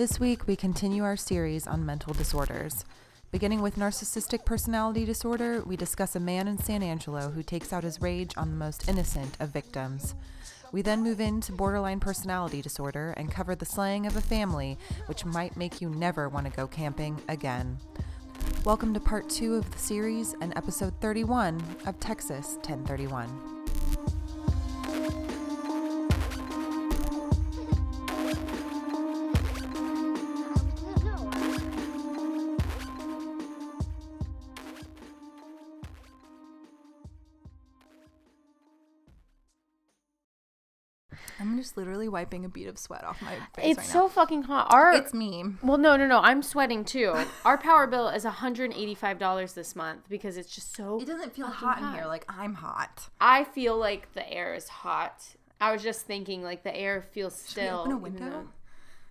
This week, we continue our series on mental disorders. Beginning with narcissistic personality disorder, we discuss a man in San Angelo who takes out his rage on the most innocent of victims. We then move into borderline personality disorder and cover the slaying of a family, which might make you never want to go camping again. Welcome to part two of the series and episode 31 of Texas 1031. Just literally wiping a bead of sweat off my face. It's right so fucking hot. Our. It's me. well, no, no, no. I'm sweating too. Our power bill is 185 dollars this month because it's just so. It doesn't feel fucking hot in here. Like I'm hot. I feel like the air is hot. I was just thinking like the air feels we still. open a window?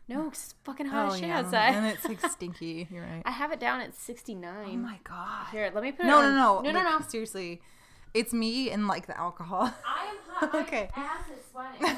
No, it's fucking hot oh, as shit and outside. And it's like stinky. You're right. I have it down at 69. Oh my god. Here, let me put it. No, on. no, no, no, no, like, no. Seriously, it's me and like the alcohol. I am hot. My Okay. ass is sweating.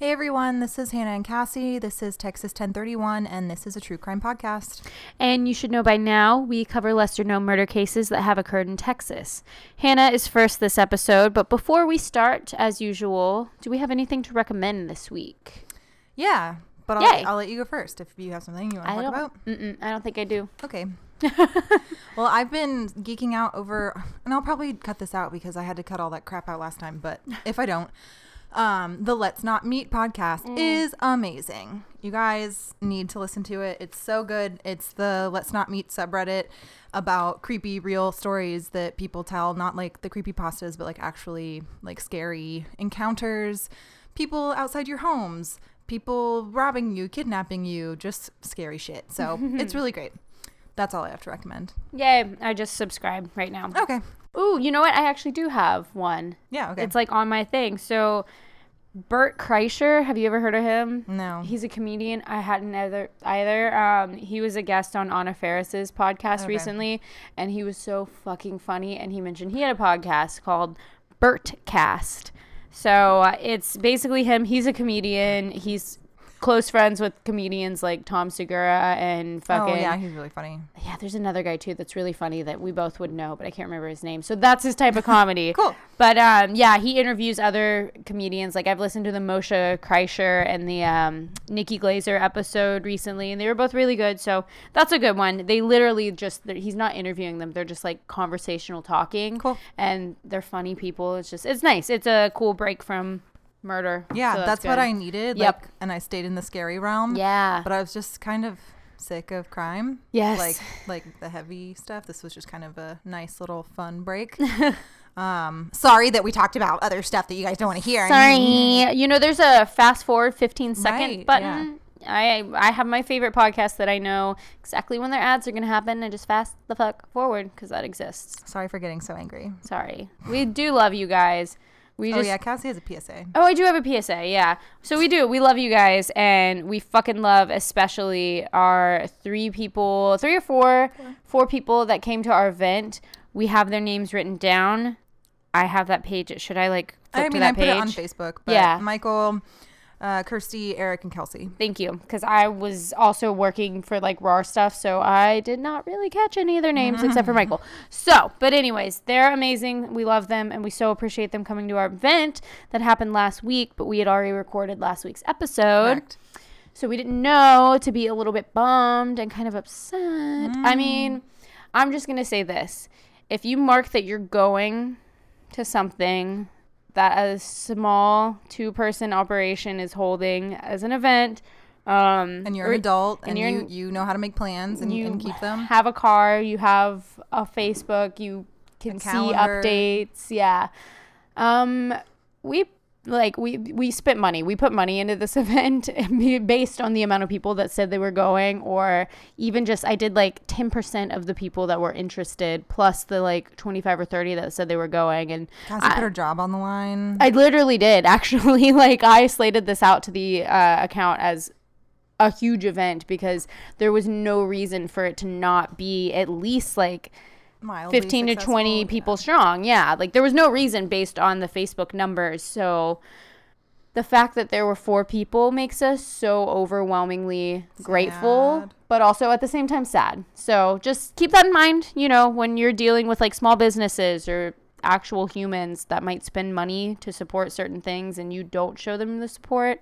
hey everyone, this is Hannah and Cassie. This is Texas 1031, and this is a true crime podcast. And you should know by now, we cover lesser known murder cases that have occurred in Texas. Hannah is first this episode, but before we start, as usual, do we have anything to recommend this week? Yeah, but I'll, I'll let you go first if you have something you want to I talk about. Mm-mm, I don't think I do. Okay. well, I've been geeking out over, and I'll probably cut this out because I had to cut all that crap out last time. But if I don't, um, the Let's Not Meet podcast Mm. is amazing. You guys need to listen to it. It's so good. It's the Let's Not Meet subreddit about creepy, real stories that people tell, not like the creepy pastas, but like actually like scary encounters, people outside your homes, people robbing you, kidnapping you, just scary shit. So it's really great. That's all I have to recommend. Yay, I just subscribe right now. Okay. Ooh, you know what? I actually do have one. Yeah. Okay. It's like on my thing. So, Bert Kreischer, have you ever heard of him? no. He's a comedian. I hadn't either. Either. Um, he was a guest on Anna Faris's podcast Okay. recently, and he was so fucking funny. And he mentioned he had a podcast called Bert Cast. So uh, it's basically him. He's a comedian. He's close friends with comedians like Tom Segura and fucking oh yeah, he's really funny. yeah, there's another guy too that's really funny that we both would know, but I can't remember his name. So that's his type of comedy. Cool. But um, yeah, he interviews other comedians. Like I've listened to the Moshe Kasher and the um, Nikki Glaser episode recently, and they were both really good. So that's a good one. They literally just he's not interviewing them; they're just like conversational talking. Cool. And they're funny people. It's just it's nice. It's a cool break from murder. Yeah, So that's, what. I needed. Yep. Like, and I stayed in the scary realm. Yeah. But I was just kind of sick of crime. Yes. Like like the heavy stuff. This was just kind of a nice little fun break. um, sorry that we talked about other stuff that you guys don't want to hear. Sorry. You know, there's a fast forward 15 second Right, button. I I have my favorite podcast that I know exactly when their ads are going to happen. I just fast the fuck forward because that exists. Sorry for getting so angry. Sorry. We do love you guys. We Oh yeah, Cassie has a PSA. Oh, I do have a PSA. Yeah. So we do. We love you guys, and we fucking love especially our three people, three or four, four people that came to our event. We have their names written down. I have that page. Should I like I mean, I put page? it on Facebook. But Yeah. Michael, uh, Kirsty, Eric, and Kelsey. Thank you, because I was also working for like raw stuff, so I did not really catch any of their names except for Michael. So, but anyways, they're amazing. We love them, and we so appreciate them coming to our event that happened last week. But we had already recorded last week's episode, Correct. so we didn't know to be a little bit bummed and kind of upset. I mean, I'm just gonna say this: if you mark that you're going to something that a small two person operation is holding as an event. Um, And you're or an adult, and, you're you, you know how to make plans and, you and keep them. have a car, you have a Facebook, you can see updates. Yeah. Um, we like we we spent money. We put money into this event based on the amount of people that said they were going or even just i did like 10% of the people that were interested plus the like 25 or 30 that said they were going. And Cassie put her job on the line. i literally did actually. Like i slated this out to the uh, account as a huge event because there was no reason for it to not be at least like Mildly 15 to successful, 20 yeah. people strong. Yeah. Like there was no reason based on the Facebook numbers. So the fact that there were four people makes us so overwhelmingly grateful, but also at the same time sad. So just keep that in mind, you know, when you're dealing with like small businesses or actual humans that might spend money to support certain things and you don't show them the support.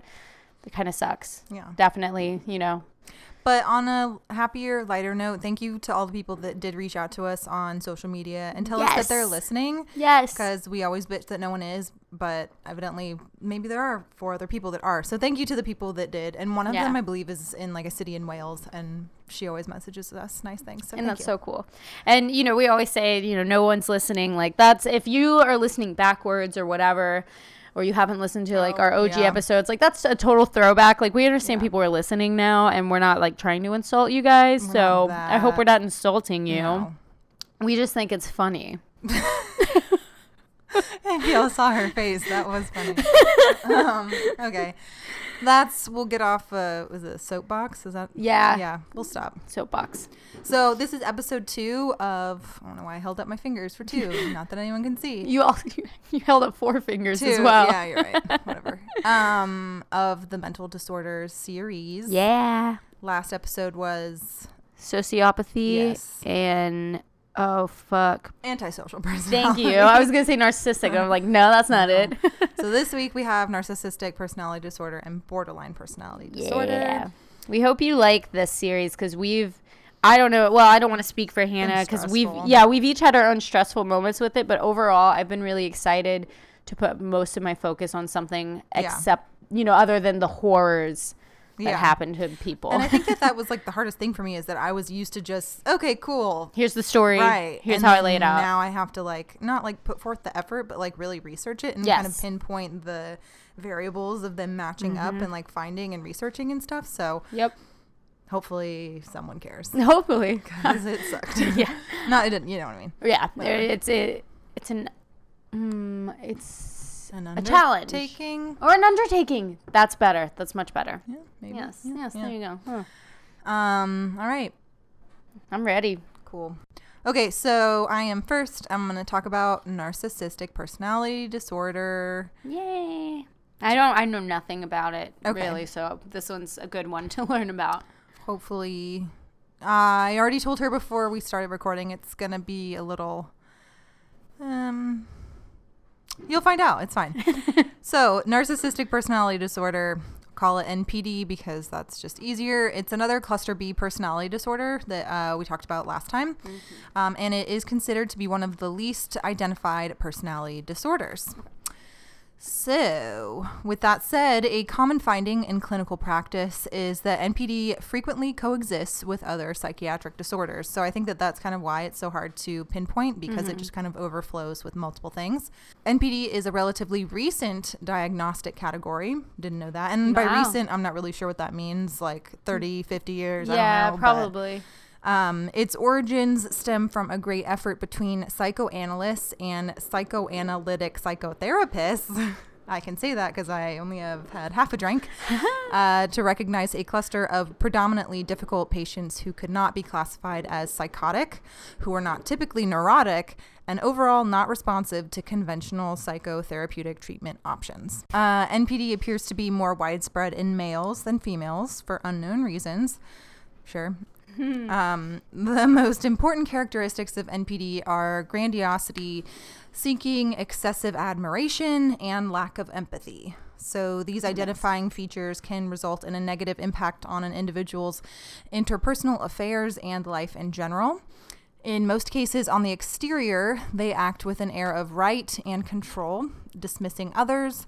It kind of sucks. Yeah. Definitely, you know. But on a happier, lighter note, thank you to all the people that did reach out to us on social media and tell us that they're listening. Yes. Because we always bitch that no one is, but evidently maybe there are four other people that are. So thank you to the people that did. And one of Yeah. them, I believe, is in like a city in Wales, and she always messages us nice things. So and that's you. so cool. And you know, we always say, you know, no one's listening. Like that's if you are listening backwards or whatever, or you haven't listened to like Oh, our OG yeah. episodes, like that's a total throwback. Like we understand Yeah. people are listening now, and we're not like trying to insult you guys. We're so I hope we're not insulting you. No. We just think it's funny. if y'all saw her face, that was funny. um, okay, that's we'll get off. Uh, was it a soapbox? Is that? Yeah. Yeah, we'll stop. Soapbox. So this is episode two of. I don't know why I held up my fingers for two. Not that anyone can see. You all you held up four fingers Two. as well. Yeah, you're right. Whatever. Um, of the mental disorders series. Yeah. Last episode was Sociopathy Yes. and oh fuck. antisocial personality. Thank you. I was gonna say narcissistic. and I'm like, no, that's not it. so this week we have narcissistic personality disorder and borderline personality disorder. Yeah. We hope you like this series because we've, I don't know, well, I don't want to speak for Hannah because we've, yeah, we've each had our own stressful moments with it, but overall, I've been really excited to put most of my focus on something Yeah. except, you know, other than the horrors that Yeah. happen to people. And I think that that was like the hardest thing for me is that I was used to just okay, cool, Here's the story. right. Here's And how I it out. Now I have to like not like put forth the effort, but like really research it and kind of pinpoint the variables of them matching up Mm-hmm. and like finding and researching and stuff. So Yep. hopefully someone cares Hopefully. because it sucked. yeah. not it didn't. You know what I mean. Yeah. It's a, it's an, mm, it's An a challenge. Taking. or an undertaking. That's better. That's much better. Yeah, maybe. Yes. Yeah, yes. yeah. There you go. Huh. Um. All right. I'm ready. Cool. Okay, so I am first. I'm going to talk about narcissistic personality disorder. Yay. I don't I know nothing about it Okay. really, so this one's a good one to learn about. Hopefully, I already told her before we started recording. It's going to be a little. Um. You'll find out. It's fine. so, narcissistic personality disorder. Call it NPD because that's just easier. It's another cluster B personality disorder that uh, we talked about last time. Um, and it is considered to be one of the least identified personality disorders. So, with that said, a common finding in clinical practice is that NPD frequently coexists with other psychiatric disorders. So, I think that that's kind of why it's so hard to pinpoint because it mm-hmm. just kind of overflows with multiple things. NPD is a relatively recent diagnostic category. Didn't know that. And by recent, I'm not really sure what that means like 30, 50 years. I yeah, don't know, but- probably. Um, its origins stem from a great effort between psychoanalysts and psychoanalytic psychotherapists. I can say that because I only have had half a drink uh, to recognize a cluster of predominantly difficult patients who could not be classified as psychotic, who are not typically neurotic, and overall not responsive to conventional psychotherapeutic treatment options. Uh, NPD appears to be more widespread in males than females for unknown reasons. Sure. Um, the most important characteristics of NPD are grandiosity, seeking excessive admiration, and lack of empathy. So, these identifying features can result in a negative impact on an individual's interpersonal affairs and life in general. In most cases, on the exterior, they act with an air of right and control, dismissing others,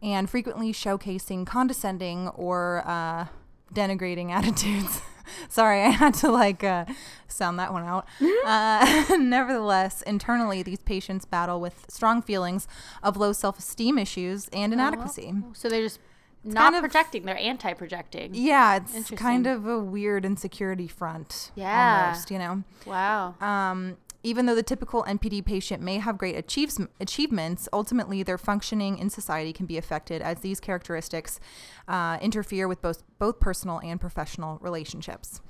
and frequently showcasing condescending or uh, denigrating attitudes. Sorry, I had to like uh, sound that one out. Uh, nevertheless, internally, these patients battle with strong feelings of low self esteem issues and inadequacy. So they're just not kind of- projecting. They're anti-projecting. Yeah, it's kind of a weird insecurity front. Yeah. Almost, you know? Wow. Um, even though the typical NPD patient may have great achieves- achievements, ultimately their functioning in society can be affected as these characteristics uh, interfere with both both personal and professional relationships.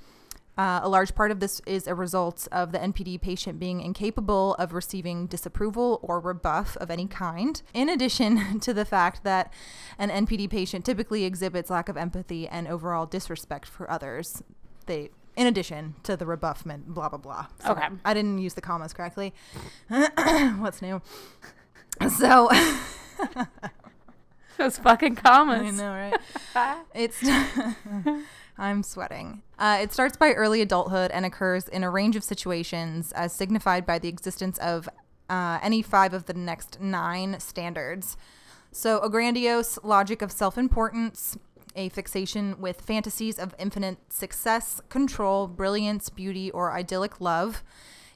Uh, a large part of this is a result of the NPD patient being incapable of receiving disapproval or rebuff of any kind, in addition to the fact that an NPD patient typically exhibits lack of empathy and overall disrespect for others. They, in addition to the rebuffment, blah blah blah. Sorry, Okay. I didn't use the commas correctly. What's new? So Those fucking commas. I know, right? it's I'm sweating. Uh, it starts by early adulthood and occurs in a range of situations, as signified by the existence of uh, any five of the next nine standards. So, a grandiose logic of self importance, a fixation with fantasies of infinite success, control, brilliance, beauty, or idyllic love,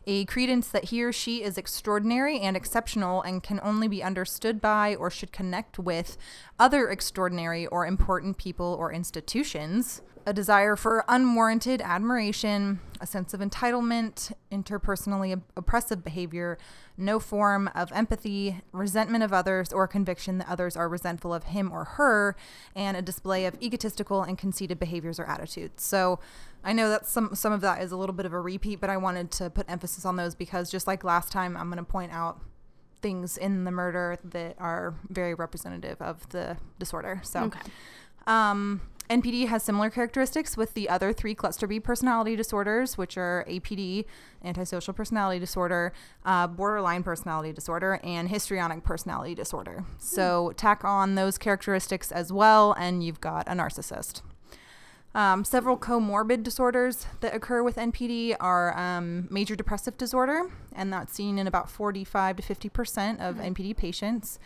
a credence that he or she is extraordinary and exceptional and can only be understood by or should connect with other extraordinary or important people or institutions, a desire for unwarranted admiration, a sense of entitlement, interpersonally oppressive behavior, no form of empathy, resentment of others, or conviction that others are resentful of him or her, and a display of egotistical and conceited behaviors or attitudes. So I know that some some of that is a little bit of a repeat, but I wanted to put emphasis on those because just like last time, I'm going to point out things in the murder that are very representative of the disorder. So, Okay. um, NPD has similar characteristics with the other three cluster B personality disorders, which are APD, antisocial personality disorder, uh, borderline personality disorder, and histrionic personality disorder. So tack on those characteristics as well, and you've got a narcissist. Um, several comorbid disorders that occur with NPD are um, major depressive disorder, and that's seen in about 45 to 50% of NPD patients,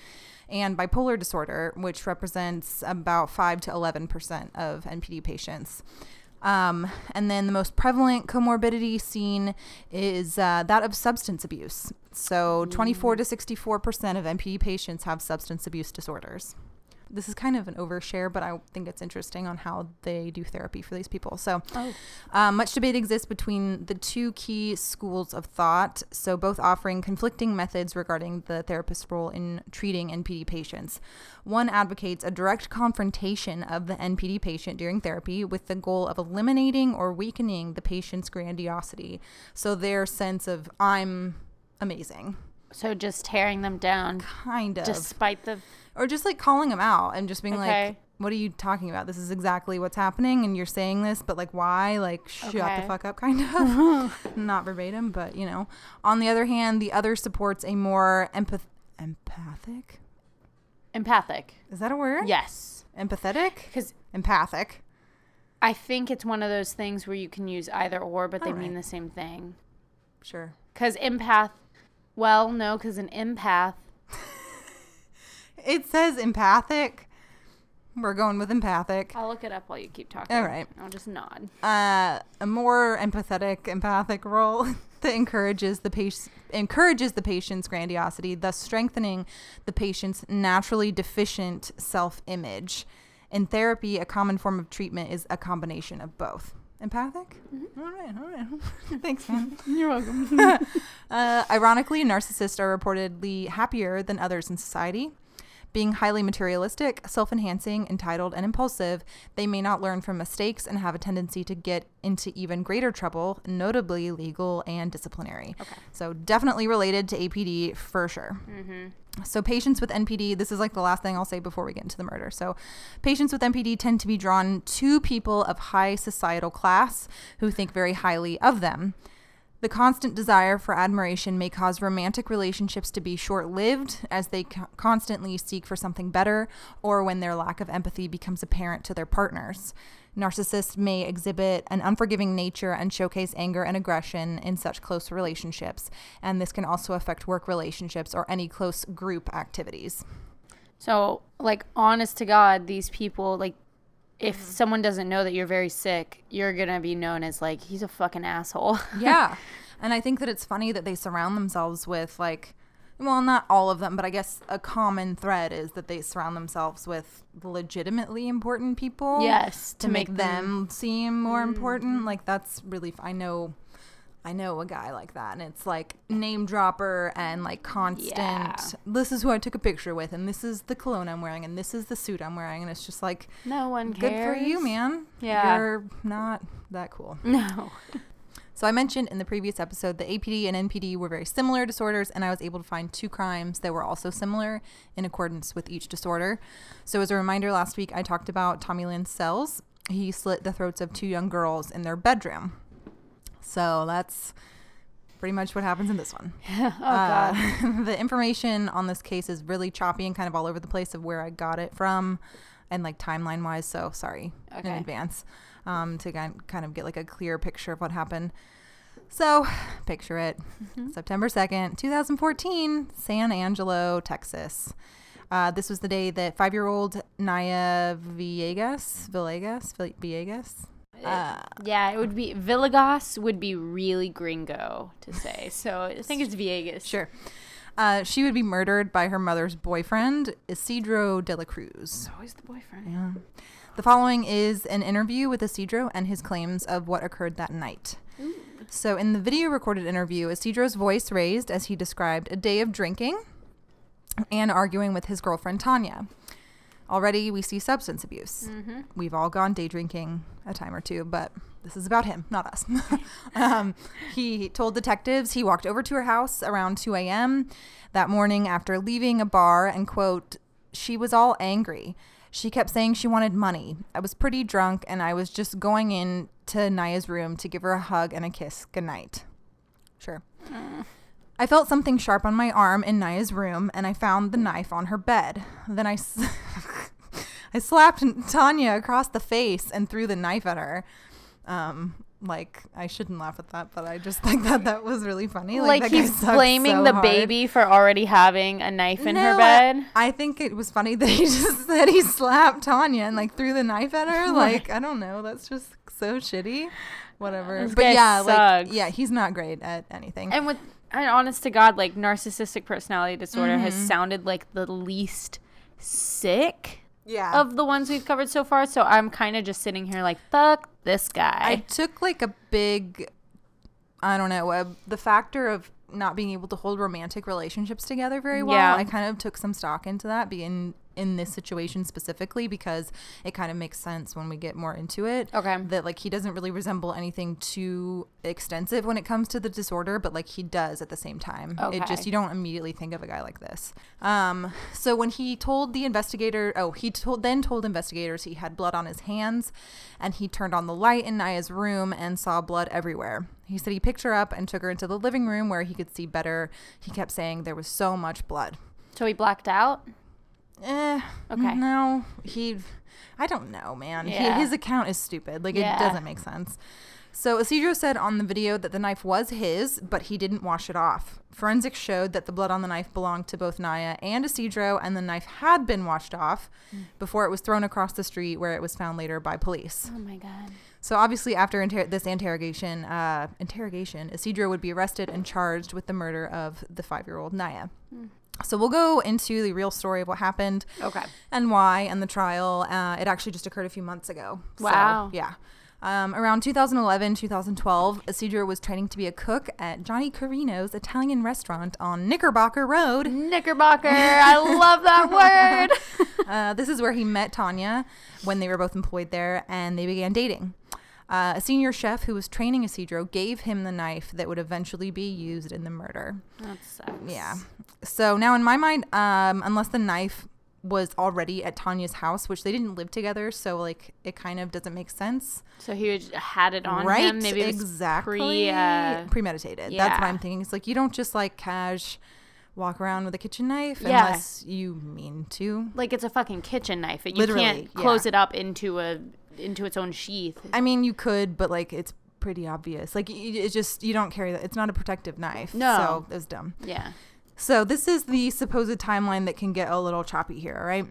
and bipolar disorder, which represents about 5 to 11% of NPD patients. Um, and then the most prevalent comorbidity seen is uh, that of substance abuse. So 24 to 64% of NPD patients have substance abuse disorders this is kind of an overshare, but I think it's interesting on how they do therapy for these people. So, Oh. um, much debate exists between the two key schools of thought, so both offering conflicting methods regarding the therapist's role in treating NPD patients. One advocates a direct confrontation of the NPD patient during therapy with the goal of eliminating or weakening the patient's grandiosity, so their sense of, I'm amazing, So just tearing them down, kind of despite the. Or just like calling them out and just being Okay. like what are you talking about this is exactly what's happening and you're saying this but like why like shut Okay. the fuck up kind of not verbatim but you know on the other hand the other supports a more empath empathic Empathic. is that a word Yes. empathetic Because empathic I think it's one of those things where you can use either or, but they All mean the same thing. sure Because empath. Well, no, because an empath. it says empathic we're going with empathic I'll look it up while you keep talking. All right. I'll just nod. uh, a more empathetic, empathic role that encourages the patient encourages the patient's grandiosity, thus strengthening the patient's naturally deficient self-image. In therapy, a common form of treatment is a combination of both. Empathic? All right, all right. Thanks, man. You're welcome. Uh, ironically, narcissists are reportedly happier than others in society. Being highly materialistic, self enhancing, entitled, and impulsive, they may not learn from mistakes and have a tendency to get into even greater trouble, notably legal and disciplinary. Okay. So, definitely related to APD for sure. Mm-hmm. So, patients with NPD, this is like the last thing I'll say before we get into the murder. So, patients with NPD tend to be drawn to people of high societal class who think very highly of them. The constant desire for admiration may cause romantic relationships to be short lived as they co- constantly seek for something better or when their lack of empathy becomes apparent to their partners. Narcissists may exhibit an unforgiving nature and showcase anger and aggression in such close relationships, and this can also affect work relationships or any close group activities. So, like, honest to God, these people, like, if mm-hmm. someone doesn't know that you're very sick, you're gonna be known as like he's a fucking asshole. yeah. And I think that it's funny that they surround themselves with like well, not all of them, but I guess a common thread is that they surround themselves with legitimately important people. yes, To, make, them, seem more important. Mm-hmm. Like that's really f- I know I know a guy like that and it's like name dropper and like constant Yeah. this is who I took a picture with and this is the cologne I'm wearing and this is the suit I'm wearing and it's just like No one cares. good for you, man. Yeah. You're not that cool. No. So I mentioned in the previous episode that APD and NPD were very similar disorders, and I was able to find two crimes that were also similar in accordance with each disorder. So as a reminder, last week I talked about Tommy Lynn Sells. He slit the throats of two young girls in their bedroom. So that's pretty much what happens in this one. oh god. Uh, the information on this case is really choppy and kind of all over the place of where I got it from and like timeline wise. So sorry in advance um, to kin- kind of get like a clear picture of what happened. So picture it September 2nd, 2014, San Angelo, Texas. Uh, this was the day that five year old Naya Villegas, Villegas, Villegas, uh, yeah, it would be Villegas would be really gringo to say. So I think it's Viegas. Sure. Uh, she would be murdered by her mother's boyfriend, Isidro de la Cruz. Always the boyfriend. Yeah. The following is an interview with Isidro and his claims of what occurred that night. So, in the video recorded interview, Isidro's voice raised as he described a day of drinking and arguing with his girlfriend Tanya. Already, we see substance abuse. Mm-hmm. We've all gone day drinking a time or two, but this is about him, not us. um, he told detectives he walked over to her house around 2 a.m. that morning after leaving a bar and, quote, she was all angry. She kept saying she wanted money. I was pretty drunk and I was just going in to Naya's room to give her a hug and a kiss goodnight. Sure. I felt something sharp on my arm in Naya's room and I found the knife on her bed. Then I, s- I slapped Tanya across the face and threw the knife at her. Um, like I shouldn't laugh at that, but I just think that that was really funny. Like, guy he's blaming so the hard. baby for already having a knife in her bed. I, I think it was funny that he just said he slapped Tanya and like threw the knife at her. Like I don't know, that's just so shitty. Whatever. This but yeah, like yeah, he's not great at anything. and with and honest to God, like narcissistic personality disorder has Mm-hmm. sounded like the least sick yeah. of the ones we've covered so far. So I'm kind of just sitting here like, fuck this guy. I took like a big, I don't know, uh, the factor of not being able to hold romantic relationships together very well. Yeah. I kind of took some stock into that, being in this situation specifically, because it kind of makes sense when we get more into it. Okay. That like he doesn't really resemble anything too extensive when it comes to the disorder, but like he does at the same time. Okay. It just you don't immediately think of a guy like this. Um, so when he told the investigator, oh, he told then told investigators he had blood on his hands, and he turned on the light in Naya's room and saw blood everywhere. He said he picked her up and took her into the living room where he could see better. He kept saying there was so much blood. so he blacked out. Eh, Okay. No, he. I don't know, man. He, Yeah. his account is stupid. Like Yeah. it doesn't make sense. So Isidro said on the video that the knife was his, but he didn't wash it off. Forensics showed that the blood on the knife belonged to both Naya and Isidro, and the knife had been washed off before it was thrown across the street, where it was found later by police. Oh my god. So obviously, after inter- this interrogation, uh, interrogation, Isidro would be arrested and charged with the murder of the five-year-old Naya. So we'll go into the real story of what happened Okay. and why and the trial. Uh, it actually just occurred a few months ago. So, Wow. yeah. Um, around 2011, 2012, Isidro was training to be a cook at Johnny Carino's Italian restaurant on Knickerbocker Road. Knickerbocker. I love that word. Uh, this is where he met Tanya when they were both employed there and they began dating. Uh, a senior chef who was training Isidro gave him the knife that would eventually be used in the murder. That sucks. Yeah. So now, in my mind, um, unless the knife was already at Tanya's house, which they didn't live together, so like it kind of doesn't make sense, So he had it on right? him. Maybe it was exactly pre. Uh, premeditated. That's what. I'm thinking. It's like you don't just like cash walk around with a kitchen knife Yeah. unless you mean to. like it's a fucking kitchen knife. You Literally, can't yeah. close it up into a into its own sheath. I mean, you could, but like it's pretty obvious. Like it's just you don't carry that. It's not a protective knife. No. so it's dumb. Yeah. So this is the supposed timeline that can get a little choppy here, all right?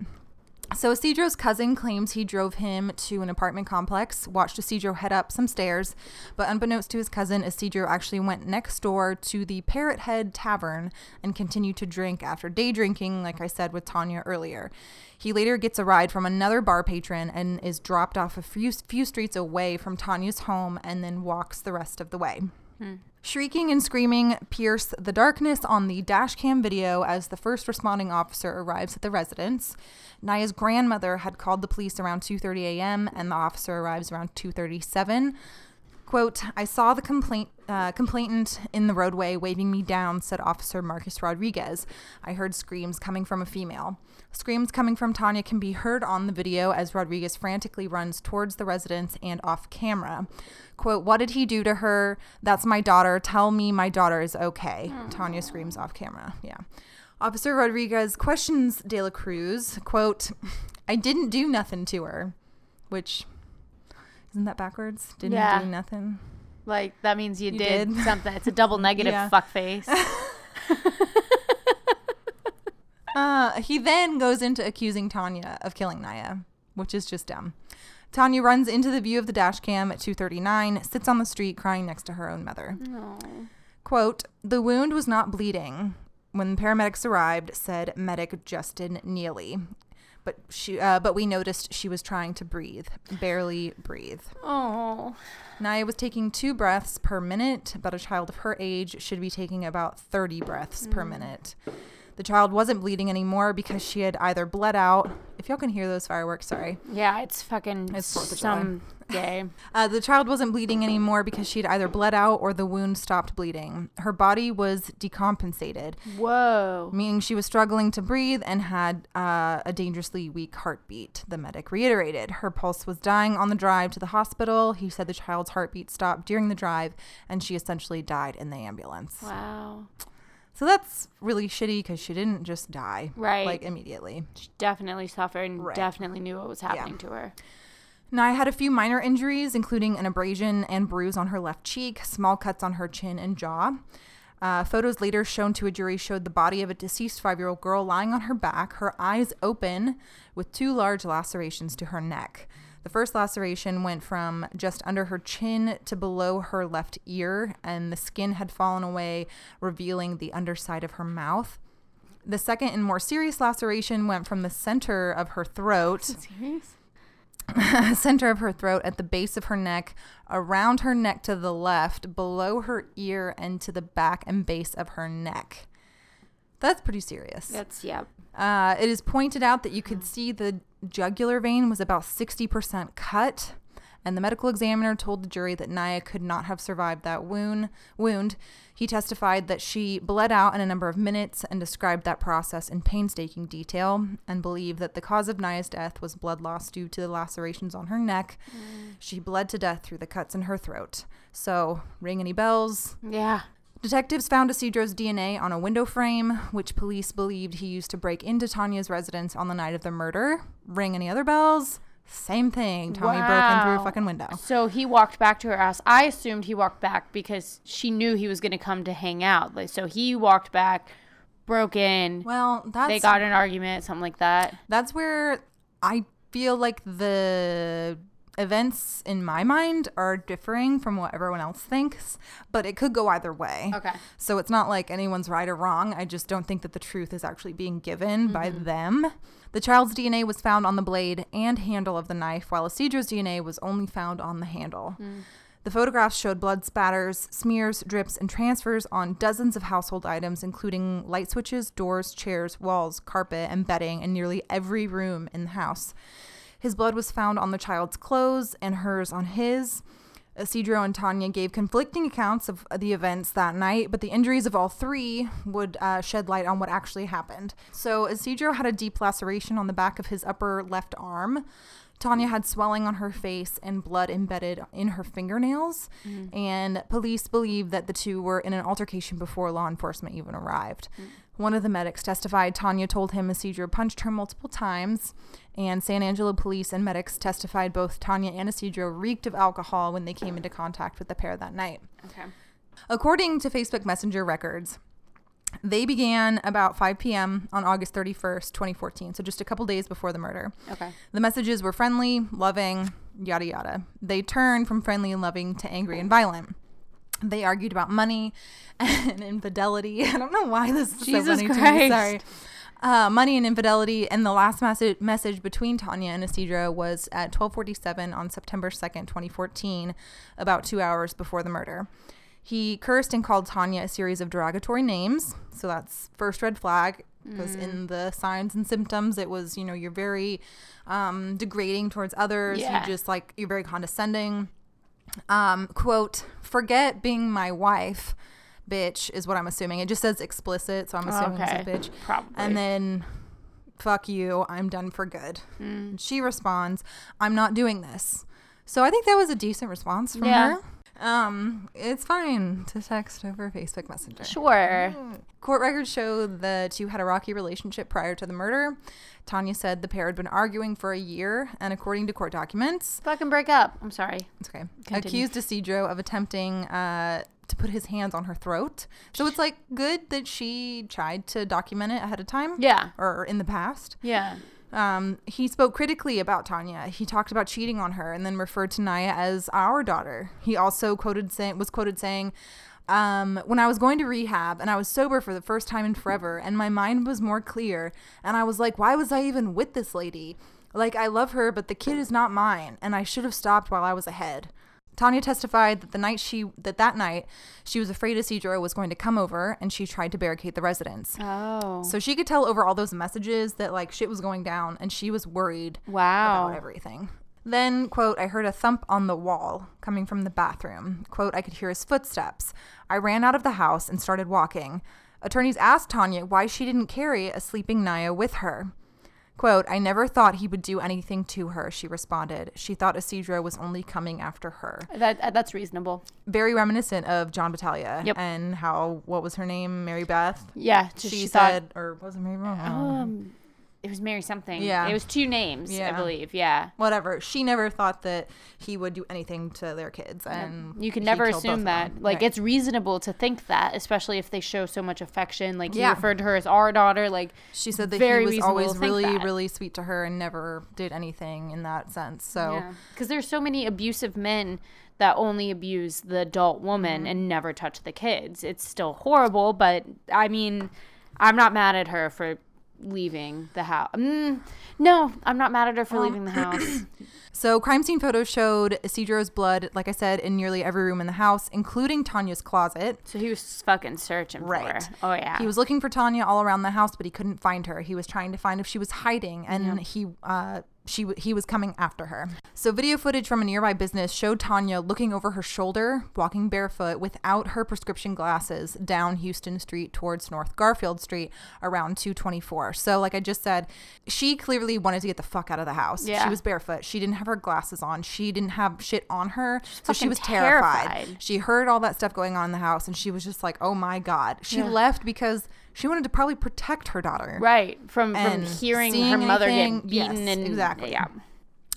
So Isidro's cousin claims he drove him to an apartment complex, watched Isidro head up some stairs, but unbeknownst to his cousin, Isidro actually went next door to the Parrot Head Tavern and continued to drink after day drinking, like I said with Tanya earlier. He later gets a ride from another bar patron and is dropped off a few, few streets away from Tanya's home and then walks the rest of the way. Hmm. Shrieking and screaming pierce the darkness on the dash cam video as the first responding officer arrives at the residence. Naya's grandmother had called the police around 2:30 a.m. and the officer arrives around 2:37. Quote, I saw the complaint, uh, complainant in the roadway waving me down, said Officer Marcus Rodriguez. I heard screams coming from a female. Screams coming from Tanya can be heard on the video as Rodriguez frantically runs towards the residence and off camera. Quote, What did he do to her? That's my daughter. Tell me my daughter is okay. Tanya screams off camera. Yeah. Officer Rodriguez questions De La Cruz, quote, I didn't do nothing to her, which isn't that backwards? Didn't Yeah. do nothing. Like that means you, You did, did. something. It's a double negative Yeah. fuck face. Uh, he then goes into accusing Tanya of killing Naya, which is just dumb. Tanya runs into the view of the dash cam at 2:39, sits on the street crying next to her own mother. No. Quote, "The wound was not bleeding." When paramedics arrived, said medic Justin Neely. But she uh, but we noticed she was trying to breathe, barely breathe. Oh. Naya was taking 2 breaths per minute, but a child of her age should be taking about 30 breaths per minute. The child wasn't bleeding anymore because she had either bled out. If y'all can hear those fireworks, sorry. Yeah, it's fucking It's Fourth of July. some gay. Uh, the child wasn't bleeding anymore because she'd either bled out or the wound stopped bleeding. Her body was decompensated, Whoa. meaning she was struggling to breathe and had uh, a dangerously weak heartbeat. The medic reiterated. Her pulse was dying on the drive to the hospital. He said the child's heartbeat stopped during the drive and she essentially died in the ambulance. Wow. So that's really shitty because she didn't just die. Right. Like immediately. She definitely suffered and Right. definitely knew what was happening to her. Naya had a few minor injuries, including an abrasion and bruise on her left cheek, small cuts on her chin and jaw. Uh, photos later shown to a jury showed the body of a deceased five year old girl lying on her back, her eyes open, with two large lacerations to her neck. The first laceration went from just under her chin to below her left ear, and the skin had fallen away, revealing the underside of her mouth. The second and more serious laceration went from the center of her throat? center of her throat at the base of her neck, around her neck to the left, below her ear, and to the back and base of her neck. That's pretty serious. That's yep. Uh, it is pointed out that you could see the jugular vein was about 60% cut, and the medical examiner told the jury that Naya could not have survived that wound. Wound. He testified that she bled out in a number of minutes and described that process in painstaking detail, and believed that the cause of Naya's death was blood loss due to the lacerations on her neck. Mm. She bled to death through the cuts in her throat. So, ring any bells? Yeah. Detectives found Isidro's DNA on a window frame, which police believed he used to break into Tanya's residence on the night of the murder. Ring any other bells? Same thing. Tommy broke in through a fucking window. So he walked back to her house. I assumed he walked back because she knew he was going to come to hang out. Like, so he walked back, broke in. Well, that's they got an argument, something like that. that's where I feel like the events in my mind are differing from what everyone else thinks, but it could go either way. Okay. So it's not like anyone's right or wrong. I just don't think that the truth is actually being given by mm-hmm. them. The child's DNA was found on the blade and handle of the knife, while Isidro's DNA was only found on the handle. Mm. The photographs showed blood spatters, smears, drips, and transfers on dozens of household items, including light switches, doors, chairs, walls, carpet, and bedding in nearly every room in the house. His blood was found on the child's clothes and hers on his. Uh, Isidro and Tanya gave conflicting accounts of uh, the events that night, but the injuries of all three would uh, shed light on what actually happened. So, uh, Isidro had a deep laceration on the back of his upper left arm. Tanya had swelling on her face and blood embedded in her fingernails, mm. and police believe that the two were in an altercation before law enforcement even arrived. Mm. One of the medics testified Tanya told him Isidro punched her multiple times, and San Angelo police and medics testified both Tanya and Isidro reeked of alcohol when they came into contact with the pair that night. Okay. According to Facebook Messenger records, They began about 5 p.m. on August 31st, 2014, so just a couple days before the murder. Okay. The messages were friendly, loving, yada yada. They turned from friendly and loving to angry and violent. They argued about money and infidelity. I don't know why this is Jesus so funny to me. Sorry. Uh, money and infidelity. And the last message message between Tanya and Isidro was at 12:47 on September 2nd, 2014, about two hours before the murder. He cursed and called Tanya a series of derogatory names. So that's first red flag because Mm. in the signs and symptoms, it was you know you're very um, degrading towards others. Yeah. You just like you're very condescending. Um, quote, forget being my wife, bitch, is what I'm assuming. It just says explicit, so I'm assuming Okay. it's a bitch. Probably. And then, fuck you, I'm done for good. Mm. She responds, I'm not doing this. So I think that was a decent response from Yeah. her. Um, it's fine to text over Facebook Messenger. Sure. Court records show the two had a rocky relationship prior to the murder. Tanya said the pair had been arguing for a year, and according to court documents, Fucking break up. I'm sorry. it's okay, Continue. accused Isidro of attempting uh, to put his hands on her throat. So it's like good that she tried to document it ahead of time. Yeah. Or in the past. Yeah. Um, he spoke critically about Tanya. He talked about cheating on her and then referred to Naya as our daughter. He also quoted saying was quoted saying, um, "When I was going to rehab and I was sober for the first time in forever, and my mind was more clear, and I was like, why was I even with this lady? Like I love her, but the kid is not mine, and I should have stopped while I was ahead." Tanya testified that the night she that that night she was afraid Isidro was going to come over and she tried to barricade the residence. Oh. So she could tell over all those messages that like shit was going down and she was worried wow. about everything. Then, quote, I heard a thump on the wall coming from the bathroom. Quote, I could hear his footsteps. I ran out of the house and started walking. Attorneys asked Tanya why she didn't carry a sleeping Naya with her. Quote, I never thought he would do anything to her, she responded. She thought Isidro was only coming after her. That uh, that's reasonable. Very reminiscent of John Battaglia Yep. and how, what was her name? Mary Beth? Yeah. She, She, said, thought. or was it Mary Beth? Um, it was Mary something. Yeah. It was two names, I believe. Yeah. whatever. She never thought that he would do anything to their kids, and You can never assume that. Like Right. it's reasonable to think that, especially if they show so much affection. Like he Yeah. referred to her as our daughter. Like she said that he was always really, that. really sweet to her and never did anything in that sense. So because there's so many abusive men that only abuse the adult Mm-hmm. woman and never touch the kids. It's still horrible, but I mean, I'm not mad at her for leaving the house. Mm, no, I'm not mad at her for Um, leaving the house. So, crime scene photos showed Isidro's blood, like I said, in nearly every room in the house, including Tanya's closet. so he was fucking searching Right. for her. Oh yeah. He was looking for Tanya all around the house, but he couldn't find her. He was trying to find if she was hiding, and he uh, she he was coming after her. So video footage from a nearby business showed Tanya looking over her shoulder, walking barefoot without her prescription glasses down Houston Street towards North Garfield Street around 224. So like I just said, she clearly wanted to get the fuck out of the house. Yeah. She was barefoot. She didn't have her glasses on. She didn't have shit on her. So she was terrified. terrified. She heard all that stuff going on in the house and she was just like, "Oh my god." She Yeah. left because she wanted to probably protect her daughter. right from from hearing her mother anything- get beaten yes, and exactly. yeah.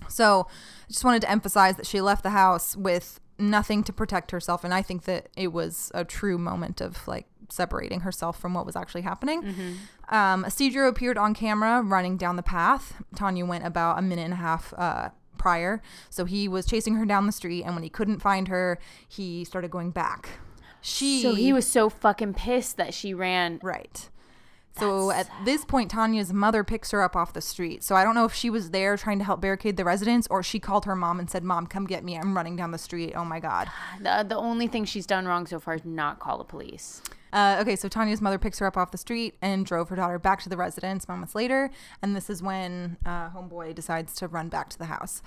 So, I just wanted to emphasize that she left the house with nothing to protect herself and I think that it was a true moment of like separating herself from what was actually happening. Mm-hmm. Um, Isidro appeared on camera running down the path. Tanya went about a minute and a half uh, prior. So he was chasing her down the street, and when he couldn't find her, he started going back. She So he was so fucking pissed that she ran. Right. So at this point, Tanya's mother picks her up off the street. So I don't know if she was there trying to help barricade the residence or she called her mom and said, Mom, come get me. I'm running down the street. Oh my God. The, the only thing she's done wrong so far is not call the police. Uh, okay, so Tanya's mother picks her up off the street and drove her daughter back to the residence moments later. And this is when uh, Homeboy decides to run back to the house.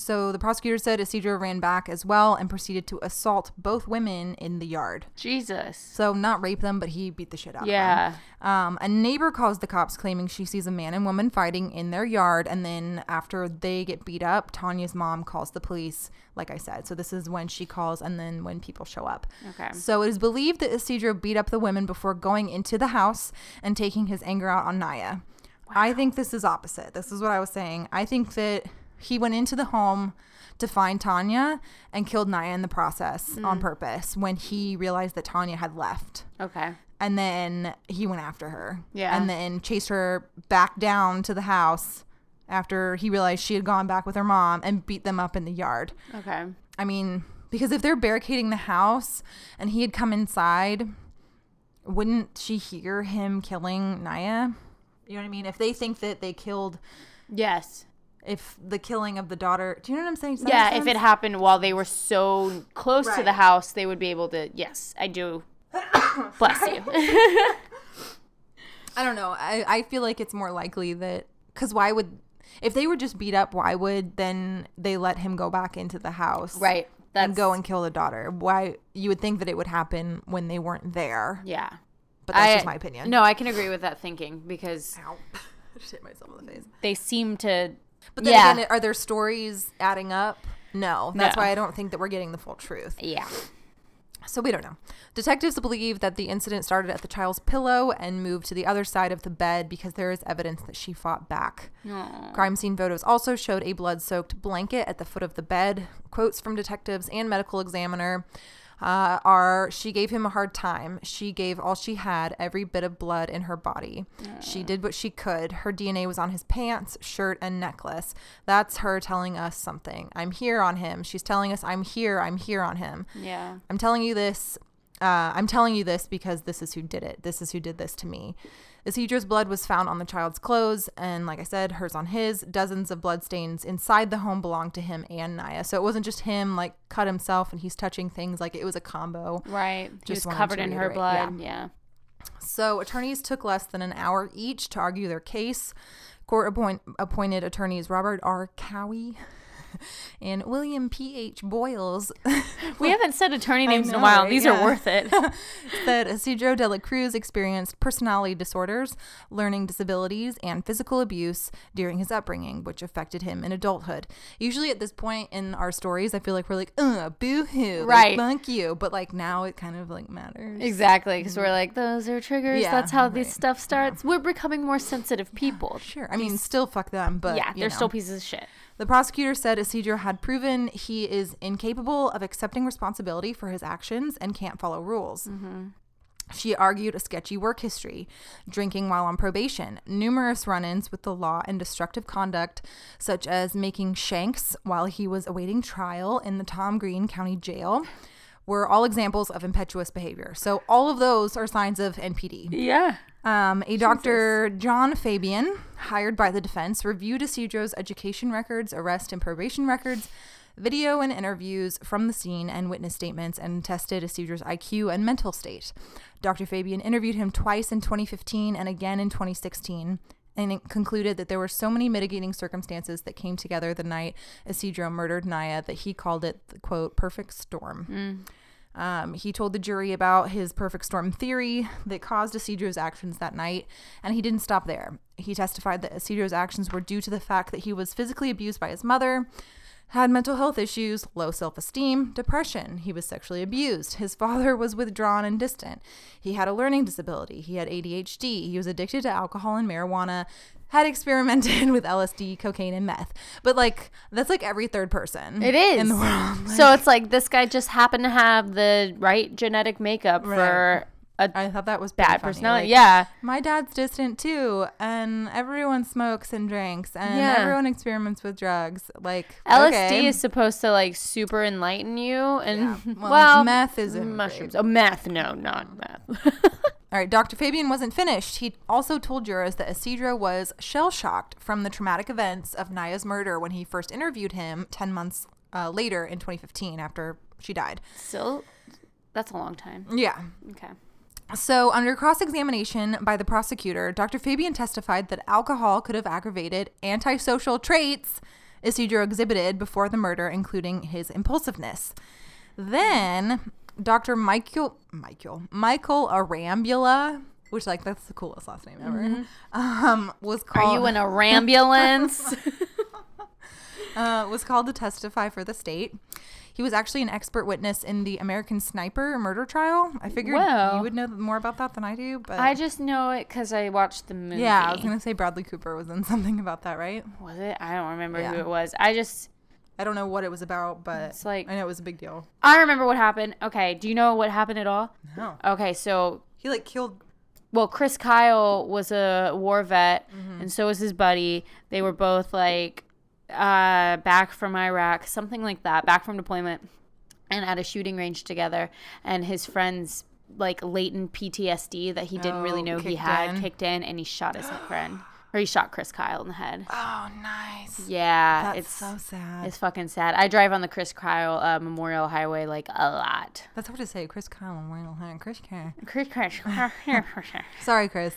So the prosecutor said Isidro ran back as well and proceeded to assault both women in the yard. Jesus. So not rape them, but he beat the shit out of them. Yeah. Um, a neighbor calls the cops claiming she sees a man and woman fighting in their yard. And then after they get beat up, Tanya's mom calls the police, like I said. So this is when she calls and then when people show up. Okay. So it is believed that Isidro beat up the women before going into the house and taking his anger out on Naya. Wow. I think this is opposite. This is what I was saying. I think that he went into the home to find Tanya and killed Naya in the process on mm. purpose when he realized that Tanya had left. Okay. and then he went after her. Yeah. And then chased her back down to the house after he realized she had gone back with her mom and beat them up in the yard. Okay. I mean, because if they're barricading the house and he had come inside, wouldn't she hear him killing Naya? You know what I mean? If they think that they killed, Yes. If the killing of the daughter, do you know what I'm saying? Yeah, if it happened while they were so close to the house, they would be able to. Yes, I do. Bless you. I don't know. I, I feel like it's more likely that because why would if they were just beat up, why would then they let him go back into the house, right. That's and go and kill the daughter? Why you would think that it would happen when they weren't there? Yeah. But that's I- just my opinion. No, I can agree with that thinking because Ow. just hit myself in the face. they seem to. But then yeah. again, are there stories adding up? No. That's No. why I don't think that we're getting the full truth. yeah. So we don't know. Detectives believe that the incident started at the child's pillow and moved to the other side of the bed because there is evidence that she fought back. Aw. Crime scene photos also showed a blood soaked blanket at the foot of the bed. Quotes from detectives and medical examiner uh, are She gave him a hard time. She gave all she had, every bit of blood in her body. She did what she could. Her DNA was on his pants, shirt, and necklace. That's her telling us something. I'm here on him. She's telling us, I'm here, I'm here on him. Yeah. I'm telling you this. Uh, I'm telling you this because this is who did it. This is who did this to me. Isidro's blood was found on the child's clothes, and like I said, hers on his. Dozens of blood stains inside the home belonged to him and Naya. So it wasn't just him like cut himself and he's touching things. Like it was a combo. Right. He Just was covered in her blood. Yeah. So attorneys took less than an hour each to argue their case. Court appoint, appointed attorneys Robert R. Cowie and William P. H. Boyles We haven't said attorney names in a while. right? These Yeah. are worth it. that Isidro de la Cruz experienced personality disorders, learning disabilities, and physical abuse during his upbringing, which affected him in adulthood. Usually, at this point in our stories, I feel like we're like, "Uh, boo hoo, Right. Thank you," but like now, it kind of like matters. exactly. Because we're like, those are triggers. Yeah, That's how this stuff starts. We're becoming more sensitive people. Sure. I mean, still fuck them, but yeah. They're know. still pieces of shit. The prosecutor said Isidro had proven he is incapable of accepting responsibility for his actions and can't follow rules. Mm-hmm. She argued a sketchy work history, drinking while on probation, numerous run ins with the law, and destructive conduct, such as making shanks while he was awaiting trial in the Tom Green County Jail, were all examples of impetuous behavior. So, all of those are signs of NPD. Yeah. Um, a Dr. John Fabian, hired by the defense, reviewed Isidro's education records, arrest and probation records, video and interviews from the scene, and witness statements, and tested Isidro's IQ and mental state. Dr. Fabian interviewed him twice in 2015 and again in 2016. And concluded that there were so many mitigating circumstances that came together the night Isidro murdered Naya that he called it the quote perfect storm. Um, he told the jury about his perfect storm theory that caused Isidro's actions that night, and he didn't stop there. He testified that Isidro's actions were due to the fact that he was physically abused by his mother, had mental health issues, low self esteem, depression. He was sexually abused. His father was withdrawn and distant. He had a learning disability. He had ADHD. He was addicted to alcohol and marijuana. Had experimented with LSD, cocaine, and meth. But like that's like every third person. It is in the world. so it's like this guy just happened to have the right genetic makeup for a I thought that was bad personality. Like, yeah. My dad's distant too, and everyone smokes and drinks, and Yeah. everyone experiments with drugs. Like LSD okay. is supposed to like super enlighten you, and Yeah. well, Well, meth isn't mushrooms. Oh, meth? No, not meth. All right, Dr. Fabian wasn't finished. He also told jurors that Isidro was shell shocked from the traumatic events of Naya's murder when he first interviewed him 10 months uh, later in 2015 after she died. Still, that's a long time. Yeah. Okay. So, under cross examination by the prosecutor, Dr. Fabian testified that alcohol could have aggravated antisocial traits Isidro exhibited before the murder, including his impulsiveness. Then, Dr. Michael Michael Michael Arambula, which like that's the coolest last name ever, um, was Mm-hmm. Are called you in a rambulance? uh, was called to testify for the state. He was actually an expert witness in the American Sniper murder trial. I figured Wow. you would know more about that than I do, but I just know it because I watched the movie. Yeah, I was gonna say Bradley Cooper was in something about that, right? Was it? I don't remember who it was. I just, I don't know what it was about, but It's like- I know it was a big deal. I remember what happened. Okay. Do you know what happened at all? No. Okay, so He like killed. well, Chris Kyle was a war vet, Mm-hmm. and so was his buddy. They were both like uh, back from Iraq, something like that, back from deployment, and at a shooting range together. And his friends like latent PTSD that he didn't really Oh, know he had in. kicked in, and he shot his friend, or he shot Chris Kyle in the head. Oh, nice. Yeah, That's it's so sad. it's fucking sad. I drive on the Chris Kyle uh, Memorial Highway like a lot. That's hard to say. Chris Kyle Wayne Hunt. Chris Kyle. Chris, Chris, Sorry, Chris.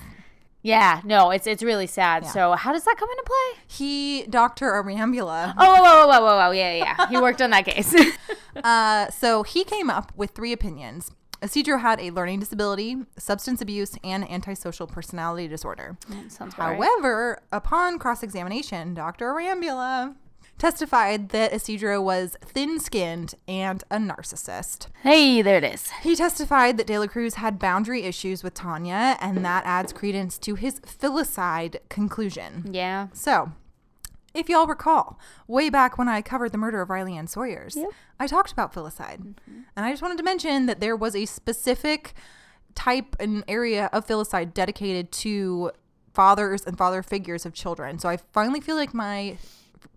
yeah, no, it's it's really sad. Yeah. So how does that come into play? He, Dr. Arambula. Oh, whoa, whoa, whoa, whoa, whoa, yeah, yeah, yeah. He worked on that case. Uh, so he came up with three opinions. Isidro had a learning disability, substance abuse, and antisocial personality disorder. Sounds about right. However, upon cross examination, Dr. Arambula testified that Isidro was thin skinned and a narcissist. Hey, there it is. He testified that De La Cruz had boundary issues with Tanya, and that adds credence to his filicide conclusion. Yeah. So, if y'all recall, way back when I covered the murder of Riley Ann Sawyers, Yep. I talked about filicide. Mm-hmm. And I just wanted to mention that there was a specific type and area of filicide dedicated to fathers and father figures of children. So I finally feel like my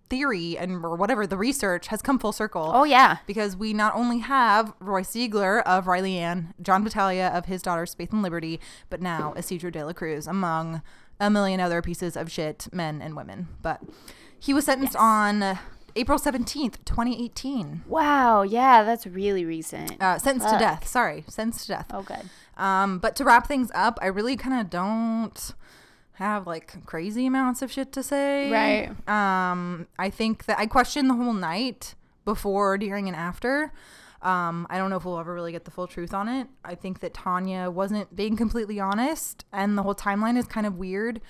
theory and or whatever the research has come full circle Oh yeah. because we not only have Royce Zeigler of Riley Ann, John Battaglia of his daughter's Faith and Liberty, but now Isidro de la Cruz, among a million other pieces of shit, men and women. But he was sentenced on uh, April 17th, 2018. Wow. Yeah, that's really recent. Uh, sentenced to death. Sorry, sentenced to death. oh, good. Um, but to wrap things up, I really kind of don't have like crazy amounts of shit to say. Right. Um, I think that I questioned the whole night before, during, and after. Um, I don't know if we'll ever really get the full truth on it. I think that Tanya wasn't being completely honest, and the whole timeline is kind of weird.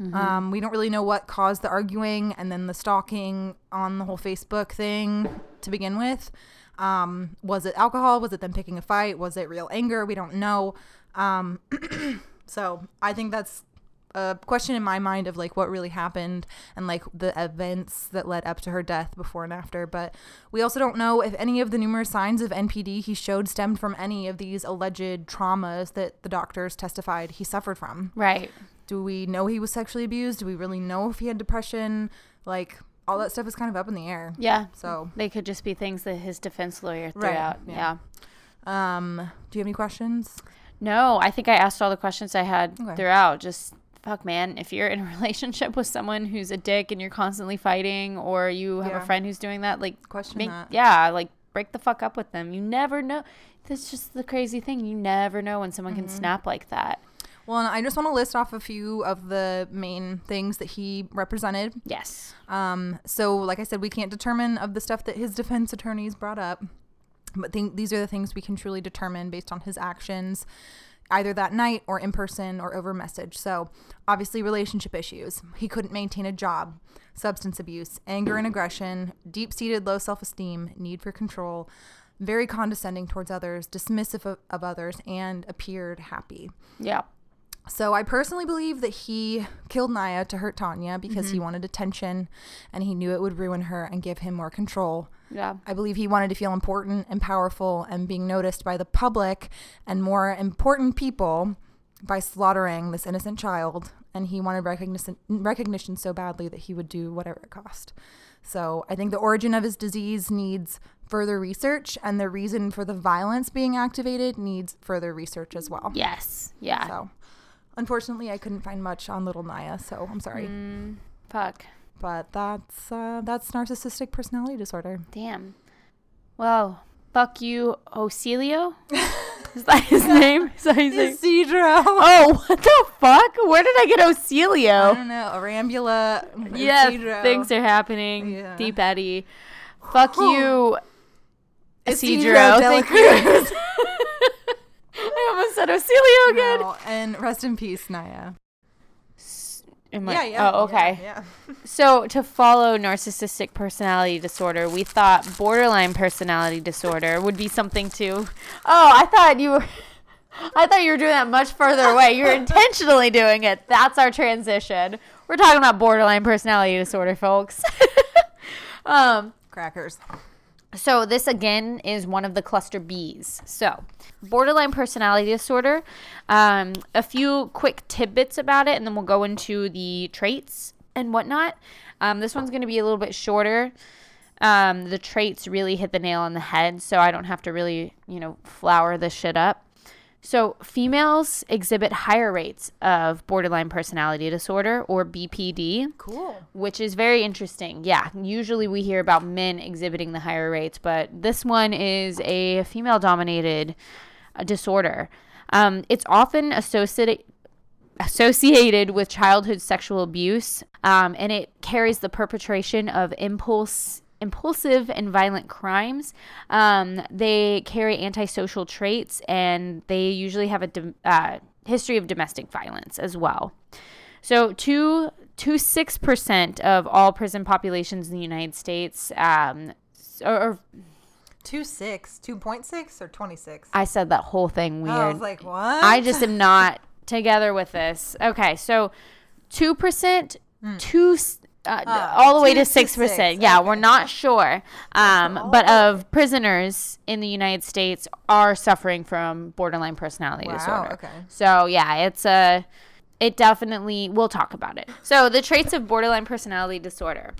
Um, we don't really know what caused the arguing and then the stalking on the whole Facebook thing to begin with. Um, was it alcohol? Was it them picking a fight? Was it real anger? We don't know. Um, so I think that's a question in my mind of like what really happened and like the events that led up to her death before and after. But we also don't know if any of the numerous signs of NPD he showed stemmed from any of these alleged traumas that the doctors testified he suffered from. Right. Do we know he was sexually abused? Do we really know if he had depression? Like all that stuff is kind of up in the air. Yeah. So, They could just be things that his defense lawyer threw Right, out. yeah. yeah. um, do you have any questions? No, I think I asked all the questions I had Okay. throughout. Just fuck, man. If you're in a relationship with someone who's a dick and you're constantly fighting, or you have Yeah. a friend who's doing that, like, Question make, that. yeah, like break the fuck up with them. You never know. That's just the crazy thing. You never know when someone Mm-hmm. can snap like that. Well, and I just want to list off a few of the main things that he represented. Yes. Um, so, like I said, we can't determine of the stuff that his defense attorneys brought up, but think these are the things we can truly determine based on his actions, either that night or in person or over message. So, obviously, relationship issues. He couldn't maintain a job, substance abuse, anger and aggression, deep seated low self esteem, need for control, very condescending towards others, dismissive of, of others, and appeared happy. Yeah. So I personally believe that he killed Naya to hurt Tanya because he mm-hmm. wanted attention and he knew it would ruin her and give him more control. Yeah. I believe he wanted to feel important and powerful and being noticed by the public and more important people by slaughtering this innocent child. And he wanted recognition, recognition so badly that he would do whatever it cost. So I think the origin of his disease needs further research, and the reason for the violence being activated needs further research as well. Yes. Yeah. So, unfortunately, I couldn't find much on little Naya, so I'm sorry. Mm, fuck. But that's uh, that's narcissistic personality disorder. Damn. Well, fuck you, Ocilio. Is that his name? Is that his name? Isidro. Oh, what the fuck? Where did I get Ocelio? I don't know. Arambula. Yeah, things are happening. Yeah. Deep Eddie. Fuck you, Isidro Isidro. Thank you. Cruz. I almost said Ocilio again. No, and rest in peace, Naya. Am I- Oh, okay. Yeah. So, to follow narcissistic personality disorder, we thought borderline personality disorder would be something to. Oh, I thought you were. I thought you were doing that much further away. You're intentionally doing it. That's our transition. We're talking about borderline personality disorder, folks. um, Crackers. So, this again is one of the cluster Bs. So, borderline personality disorder. Um, a few quick tidbits about it, and then we'll go into the traits and whatnot. Um, this one's going to be a little bit shorter. Um, the traits really hit the nail on the head, so I don't have to really, you know, flower this shit up. So, females exhibit higher rates of borderline personality disorder or BPD. Cool. Which is very interesting. Yeah, usually we hear about men exhibiting the higher rates, but this one is a female dominated uh, disorder. Um, it's often associated associated with childhood sexual abuse, um, and it carries the perpetration of impulse impulsive and violent crimes. Um, they carry antisocial traits, and they usually have a do- uh, history of domestic violence as well. So, two to six percent of all prison populations in the United States, um, or, or Two six, two point six, or twenty six. I said that whole thing weird. I was like, what? I just am not together with this. Okay, so two percent, two, uh, Ah, all the way to six percent. Yeah, we're not sure. Um, but of prisoners in the United States are suffering from borderline personality Wow, disorder. okay. So yeah, it's a. It definitely. We'll talk about it. So the traits of borderline personality disorder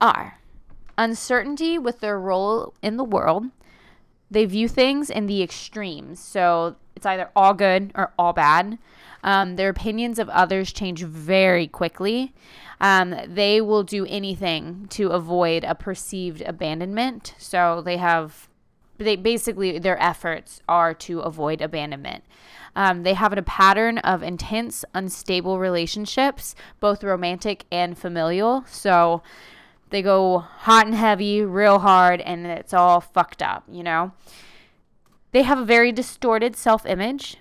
are uncertainty with their role in the world. They view things in the extremes. So it's either all good or all bad. Um, their opinions of others change very quickly. Um, they will do anything to avoid a perceived abandonment. So they have, they basically, their efforts are to avoid abandonment. Um, they have a pattern of intense, unstable relationships, both romantic and familial. So they go hot and heavy, real hard, and it's all fucked up, you know? They have a very distorted self image.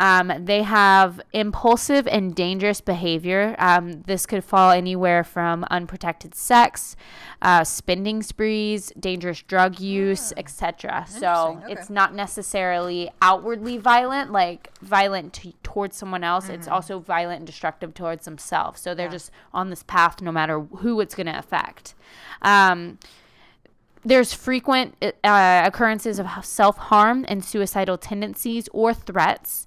Um, they have impulsive and dangerous behavior. Um, this could fall anywhere from unprotected sex, uh, spending sprees, dangerous drug use, etc. So okay. it's not necessarily outwardly violent, like violent t- towards someone else. It's also violent and destructive towards themselves. So they're Yeah. just on this path no matter who it's going to affect. Um, there's frequent uh, occurrences of self harm and suicidal tendencies or threats.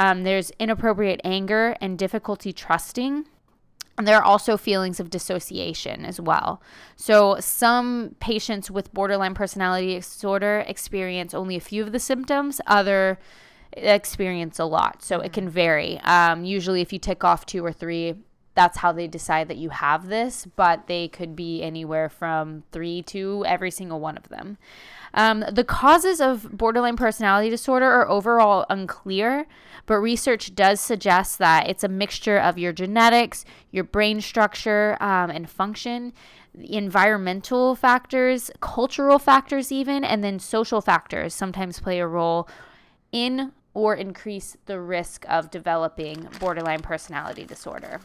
Um, there's inappropriate anger and difficulty trusting. And there are also feelings of dissociation as well. So, some patients with borderline personality disorder experience only a few of the symptoms, other experience a lot. So, it can vary. Um, usually, if you tick off two or three, that's how they decide that you have this, but they could be anywhere from three to every single one of them. Um, the causes of borderline personality disorder are overall unclear, but research does suggest that it's a mixture of your genetics, your brain structure, um, and function, environmental factors, cultural factors, even, and then social factors sometimes play a role in or increase the risk of developing borderline personality disorder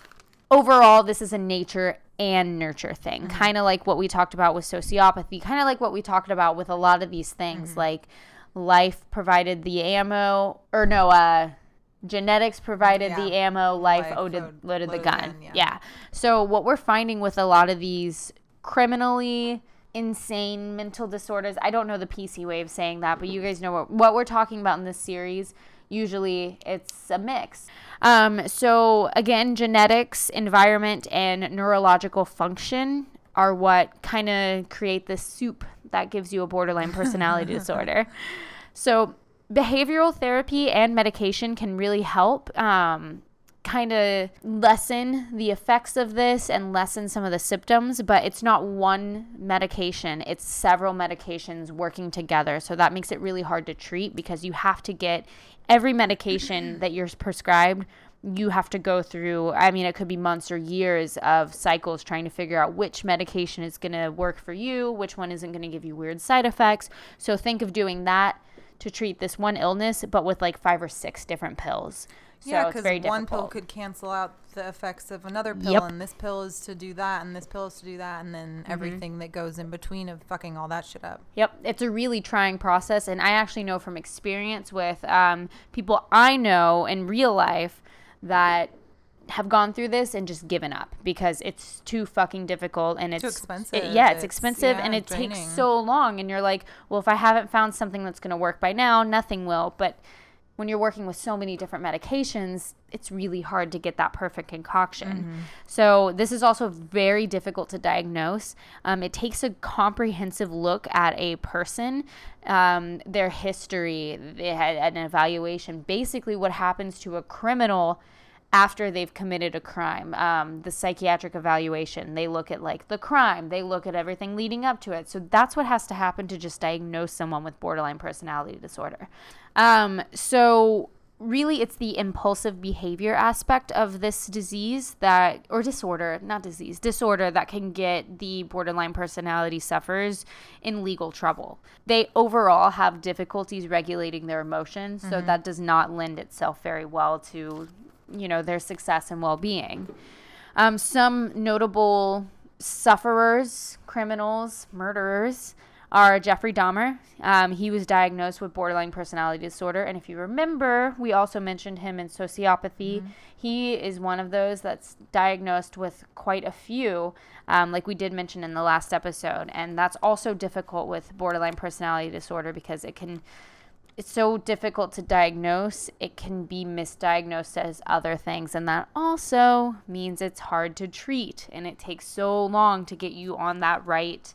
overall this is a nature and nurture thing. Kind of like what we talked about with sociopathy kind of like what we talked about with a lot of these things like life provided the ammo or no uh genetics provided the ammo life, Life loaded, load- loaded the gun. gun, yeah. yeah. so what we're finding with a lot of these criminally insane mental disorders i don't know the pc way of saying that but you guys know what, what we're talking about in this series usually it's a mix um, so again genetics environment and neurological function are what kind of create this soup that gives you a borderline personality disorder so behavioral therapy and medication can really help um, kind of lessen the effects of this and lessen some of the symptoms, but it's not one medication, it's several medications working together. So that makes it really hard to treat because you have to get every medication that you're prescribed. You have to go through, I mean, it could be months or years of cycles trying to figure out which medication is going to work for you, which one isn't going to give you weird side effects. So think of doing that to treat this one illness, but with like five or six different pills. So yeah, because very one pill could cancel out the effects of another pill, Yep. and this pill is to do that, and this pill is to do that, and then Mm-hmm. everything that goes in between of fucking all that shit up. Yep, it's a really trying process, and I actually know from experience with um, people I know in real life that have gone through this and just given up because it's too fucking difficult and it's Too expensive. it- yeah, it's, It's- expensive and yeah, it takes so long. And you're like, well, if I haven't found something that's going to work by now, nothing will. But when you're working with so many different medications, it's really hard to get that perfect concoction. Mm-hmm. So, this is also very difficult to diagnose. Um, it takes a comprehensive look at a person, um, their history, they had an evaluation, basically, what happens to a criminal after they've committed a crime. Um, the psychiatric evaluation, they look at like the crime, they look at everything leading up to it. So that's what has to happen to just diagnose someone with borderline personality disorder. Um, so really, it's the impulsive behavior aspect of this disease that, or disorder, not disease, disorder that can get the borderline personality sufferers in legal trouble. They overall have difficulties regulating their emotions, so that does not lend itself very well to you know their success and well-being um, some notable sufferers criminals murderers are jeffrey dahmer um, he was diagnosed with borderline personality disorder and if you remember we also mentioned him in sociopathy he is one of those that's diagnosed with quite a few um, like we did mention in the last episode and that's also difficult with borderline personality disorder because it can it's so difficult to diagnose, it can be misdiagnosed as other things. And that also means it's hard to treat. And it takes so long to get you on that right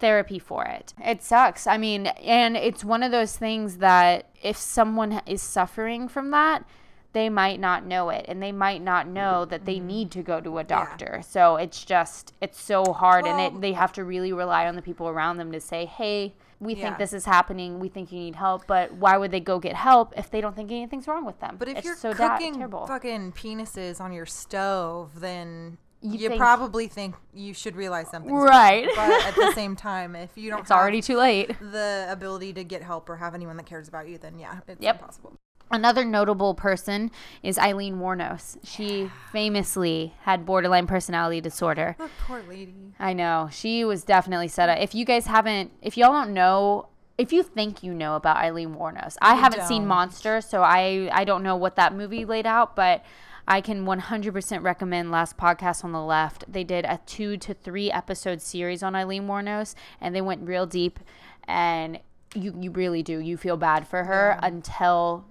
therapy for it. It sucks. I mean, and it's one of those things that if someone is suffering from that, they might not know it and they might not know that they mm-hmm. need to go to a doctor. So it's just it's so hard and it they have to really rely on the people around them to say, "Hey, we Yeah. think this is happening. We think you need help." But why would they go get help if they don't think anything's wrong with them? But if It's you're so cooking terrible. fucking penises on your stove, then You you, think- probably think you should realize something. Right. But at the same time, if you don't it's have already too late. the ability to get help or have anyone that cares about you, then yeah, it's Yep. impossible. Another notable person is Aileen Wuornos. She famously had borderline personality disorder. Look, poor lady. I know. She was definitely set up. If you guys haven't, if y'all don't know, if you think you know about Aileen Wuornos, I haven't seen don't. Monster, so I, I don't know what that movie laid out, but I can 100% recommend Last Podcast on the Left. They did a two to three episode series on Aileen Wuornos, and they went real deep, and you, you really do. You feel bad for her until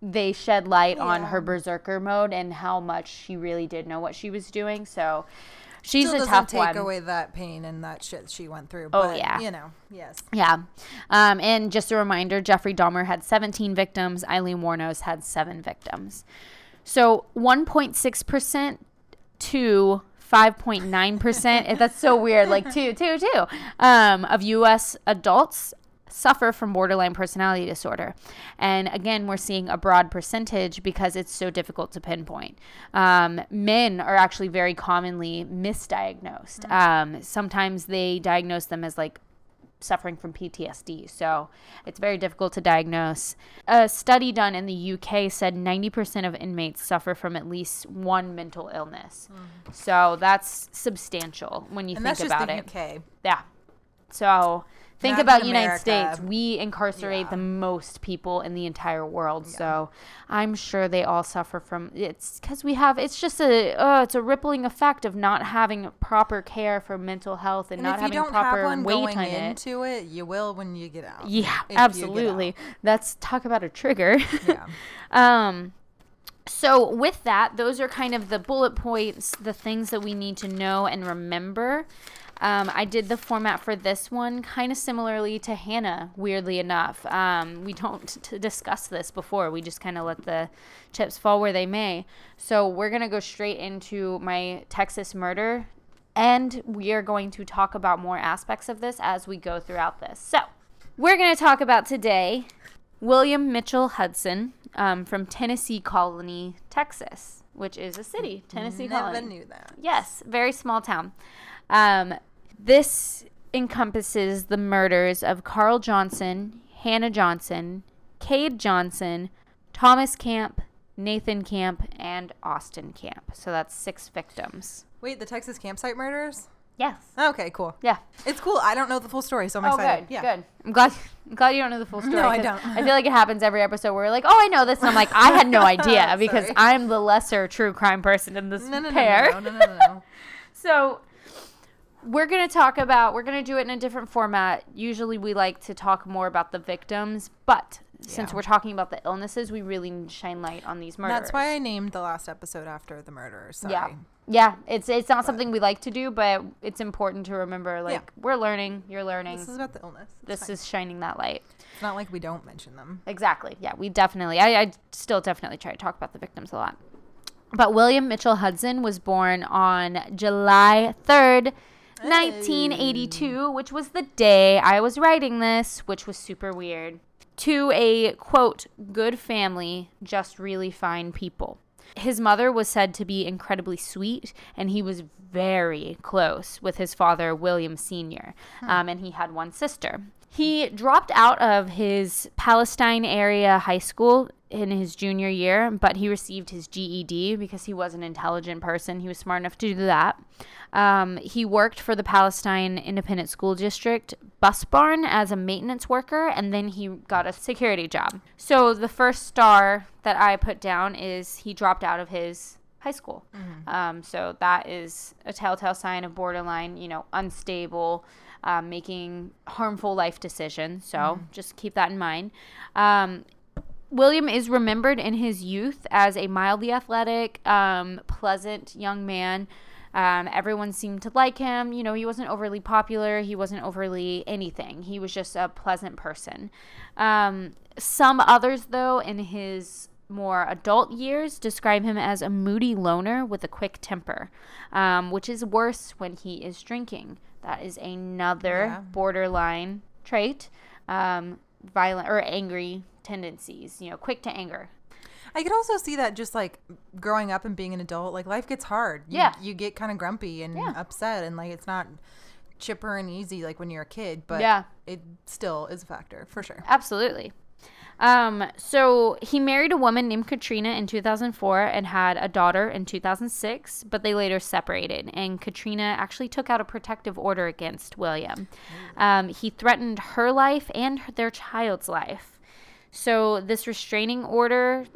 they shed light on her berserker mode and how much she really did know what she was doing. So she's Still a tough take one. away that pain and that shit she went through. Oh, but, yeah. You know, yes. Yeah. Um, and just a reminder Jeffrey Dahmer had 17 victims, Aileen Wuornos had seven victims. So 1.6% to 5.9%. that's so weird. Like two, two, two um, of U.S. adults suffer from borderline personality disorder. And again, we're seeing a broad percentage because it's so difficult to pinpoint. Um, men are actually very commonly misdiagnosed. Um, sometimes they diagnose them as like suffering from PTSD. So it's very difficult to diagnose. A study done in the UK said 90% of inmates suffer from at least one mental illness. Mm. So that's substantial when you And think that's just about the it. UK. Yeah. So think Not about United. States. We incarcerate Yeah. the most people in the entire world. So I'm sure they all suffer from it's because we have it's just a uh, it's a rippling effect of not having proper care for mental health and, And not if you having don't proper have weight on into it, you will when you get out. Yeah, if you get absolutely. out. That's talk about a trigger. Yeah. um so with that, those are kind of the bullet points, the things that we need to know and remember. Um, I did the format for this one kind of similarly to Hannah, weirdly enough. Um, we don't t- discuss this before. We just kind of let the chips fall where they may. So we're going to go straight into my Texas murder, and we are going to talk about more aspects of this as we go throughout this. So we're going to talk about today William Mitchell Hudson um, from Tennessee Colony, Texas, which is a city, Tennessee Never Colony. knew that. Yes, very small town. Um, this encompasses the murders of Carl Johnson, Hannah Johnson, Cade Johnson, Thomas Kamp, Nathan Kamp, and Austin Kamp. So that's six victims. Wait, the Texas campsite murders? Yes. Okay, cool. Yeah. It's cool. I don't know the full story, so I'm Oh, excited. good. yeah. Good. I'm glad. I'm glad you don't know the full story. No, I 'cause don't. I feel like it happens every episode where we're like, "Oh, I know this," and I'm like, "I had no idea," because I'm the lesser true crime person in this No, no, no, pair. no, no, no, no, no. So we're going to talk about we're going to do it in a different format. Usually we like to talk more about the victims, but since Yeah. we're talking about the illnesses, we really need to shine light on these murders. That's why I named the last episode after the murderers. Sorry. Yeah. Yeah, it's it's not uh, something we like to do, but it's important to remember like we're learning, you're learning. This is about the illness. It's This fine. is shining that light. It's not like we don't mention them. Exactly. Yeah, we definitely. I, I still definitely try to talk about the victims a lot. But William Mitchell Hudson was born on July 3rd, 1982, which was the day I was writing this, which was super weird. To a quote, good family, just really fine people. His mother was said to be incredibly sweet, and he was very close with his father, William Sr., um, and he had one sister. He dropped out of his Palestine area high school in his junior year, but he received his GED because he was an intelligent person. He was smart enough to do that. Um, he worked for the Palestine Independent School District bus barn as a maintenance worker, and then he got a security job. So the first star that I put down is he dropped out of his high school. Um, so that is a telltale sign of borderline, you know, unstable, um, making harmful life decisions. So just keep that in mind. Um, William is remembered in his youth as a mildly athletic, um, pleasant young man. Um, everyone seemed to like him. You know, he wasn't overly popular. He wasn't overly anything. He was just a pleasant person. Um, some others, though, in his more adult years, describe him as a moody loner with a quick temper, um, which is worse when he is drinking. That is another Yeah. borderline trait. Um, violent or angry tendencies, you know, quick to anger. I could also see that just like growing up and being an adult, like life gets hard. You, Yeah. You get kind of grumpy and Yeah. upset, and like it's not chipper and easy like when you're a kid, but Yeah. it still is a factor for sure. Absolutely. Um, so he married a woman named Katrina in 2004 and had a daughter in 2006, but they later separated. And Katrina actually took out a protective order against William. Um, he threatened her life and their child's life. So this restraining order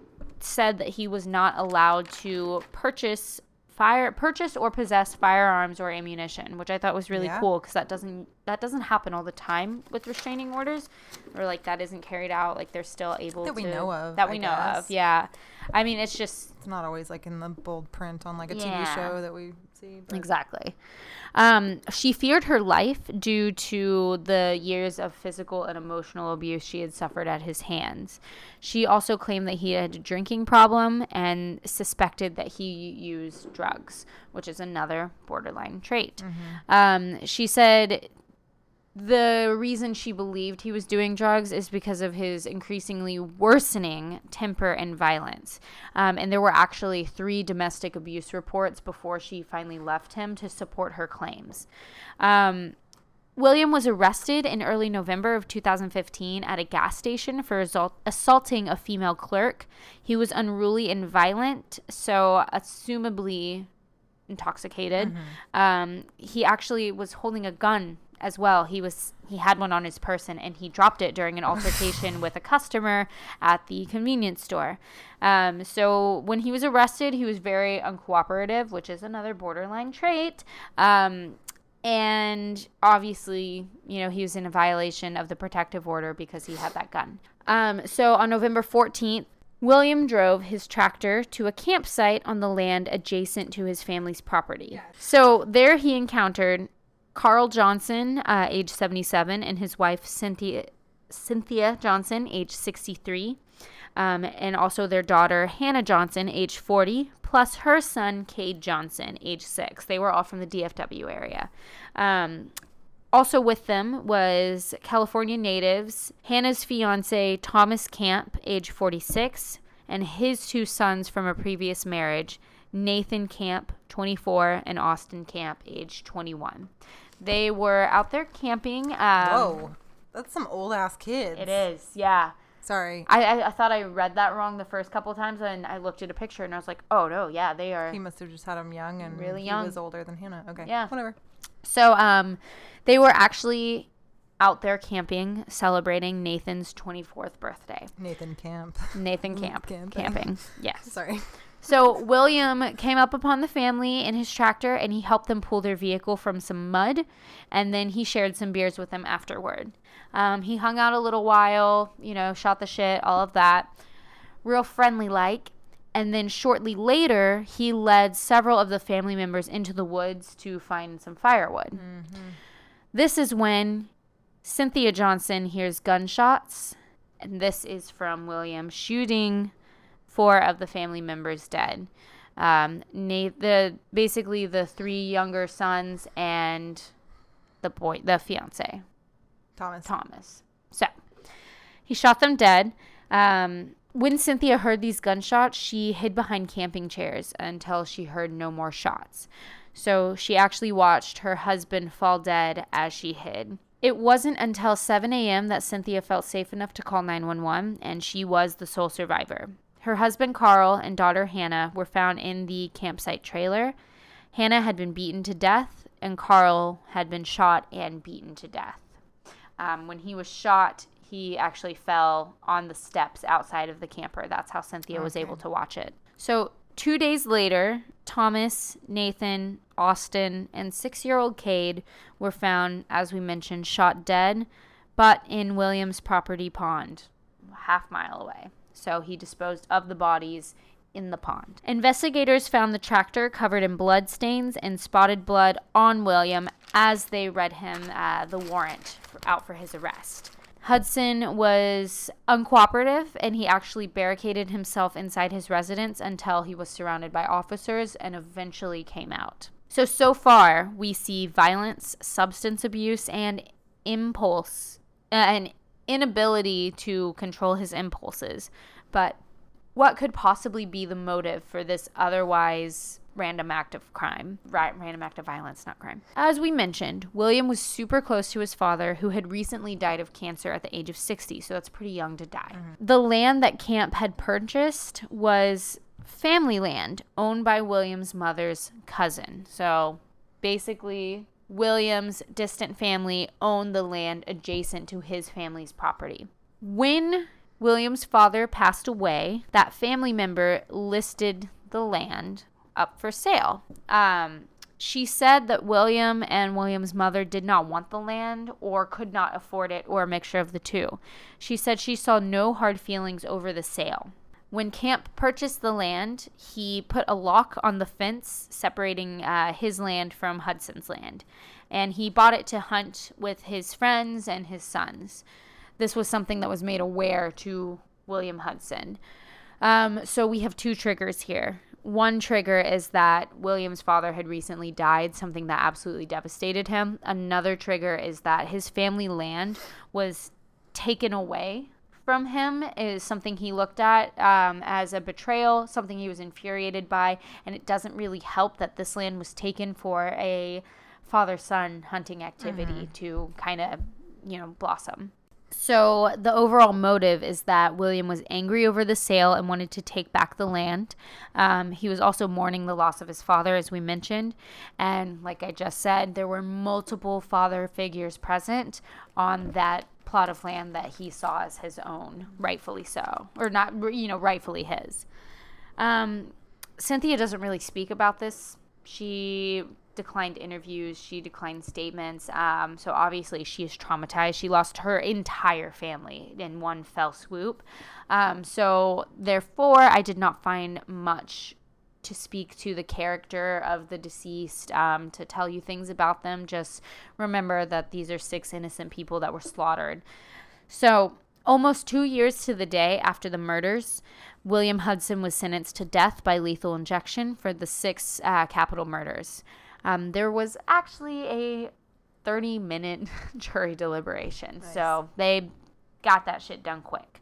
said that he was not allowed to purchase fire purchase or possess firearms or ammunition which i thought was really Yeah. cool because that doesn't that doesn't happen all the time with restraining orders or like that isn't carried out like they're still able That to we know of, that I we know guess. of yeah i mean it's just It's not always like in the bold print on like a Yeah. TV show that we see. But Exactly. Um, she feared her life due to the years of physical and emotional abuse she had suffered at his hands. She also claimed that he had a drinking problem and suspected that he used drugs, which is another borderline trait. Um, she said the reason she believed he was doing drugs is because of his increasingly worsening temper and violence. Um, and there were actually three domestic abuse reports before she finally left him to support her claims. Um, William was arrested in early November of 2015 at a gas station for assault- assaulting a female clerk. He was unruly and violent, so assumably intoxicated. Um, he actually was holding a gun as well. He was he had one on his person and he dropped it during an altercation with a customer at the convenience store. Um, so when he was arrested, he was very uncooperative, which is another borderline trait. Um, and obviously, you know, he was in a violation of the protective order because he had that gun. Um, so on November 14th, William drove his tractor to a campsite on the land adjacent to his family's property. So there he encountered Carl Johnson, uh, age 77, and his wife Cynthia Cynthia Johnson, age 63, um, and also their daughter Hannah Johnson, age 40, plus her son Cade Johnson, age 6. They were all from the DFW area. Um, also with them was California natives, Hannah's fiance Thomas Kamp, age 46, and his two sons from a previous marriage, Nathan Kamp, 24, and Austin Kamp, age 21. They were out there camping. Um, whoa, that's some old ass kids. It is, yeah. Sorry, I, I, I thought I read that wrong the first couple times, and I looked at a picture and I was like, oh no, yeah, they are. he must have just had him young and Really young. he was older than Hannah. Okay, Yeah. whatever. So um, they were actually out there camping, celebrating Nathan's 24th birthday. Nathan Kamp. Nathan Kamp. Camping. Camping. Yes. Sorry. So William came up upon the family in his tractor and he helped them pull their vehicle from some mud and then he shared some beers with them afterward. Um, he hung out a little while, you know, shot the shit, all of that. Real friendly like. And then shortly later, he led several of the family members into the woods to find some firewood. This is when Cynthia Johnson hears gunshots, and this is from William shooting four of the family members dead. Um, Nate, the basically the three younger sons and the boy, the fiance, Thomas. Thomas. So he shot them dead. Um, when Cynthia heard these gunshots, she hid behind camping chairs until she heard no more shots. So she actually watched her husband fall dead as she hid. It wasn't until 7 a.m. that Cynthia felt safe enough to call 911, and she was the sole survivor. Her husband Carl and daughter Hannah were found in the campsite trailer. Hannah had been beaten to death, and Carl had been shot and beaten to death. Um, when he was shot, he actually fell on the steps outside of the camper. That's how Cynthia was able to watch it. So, two days later, Thomas, Nathan, Austin, and six year old Cade were found, as we mentioned, shot dead, but in Williams' property pond, half mile away. So, he disposed of the bodies in the pond. Investigators found the tractor covered in blood stains and spotted blood on William as they read him uh, the warrant for, out for his arrest. Hudson was uncooperative and he actually barricaded himself inside his residence until he was surrounded by officers and eventually came out. So, so far, we see violence, substance abuse, and impulse, uh, an inability to control his impulses. But what could possibly be the motive for this otherwise random act of crime, right, random act of violence, not crime. As we mentioned, William was super close to his father, who had recently died of cancer at the age of 60, so that's pretty young to die. Mm-hmm. The land that Kamp had purchased was family land owned by William's mother's cousin. So basically, William's distant family owned the land adjacent to his family's property. When William's father passed away, that family member listed the land up for sale. Um, she said that William and William's mother did not want the land or could not afford it or a mixture of the two. She said she saw no hard feelings over the sale. When Kamp purchased the land, he put a lock on the fence separating uh, his land from Hudson's land, and he bought it to hunt with his friends and his sons. This was something that was made aware to William Hudson. Um, so we have two triggers here. One trigger is that William's father had recently died, something that absolutely devastated him. Another trigger is that his family land was taken away from him is something he looked at um, as a betrayal, something he was infuriated by, and it doesn't really help that this land was taken for a father son hunting activity to kind of, you know, blossom. So the overall motive is that William was angry over the sale and wanted to take back the land. Um, he was also mourning the loss of his father, as we mentioned, and like I just said, there were multiple father figures present on that plot of land that he saw as his own, rightfully so, or not, you know, rightfully his. Um, Cynthia doesn't really speak about this. She declined interviews, she declined statements. Um, so obviously she is traumatized. She lost her entire family in one fell swoop. Um, so therefore, I did not find much to speak to the character of the deceased, um, to tell you things about them. Just remember that these are six innocent people that were slaughtered. So, almost two years to the day after the murders, William Hudson was sentenced to death by lethal injection for the six uh, capital murders. Um, there was actually a 30 minute jury deliberation. So they got that shit done quick.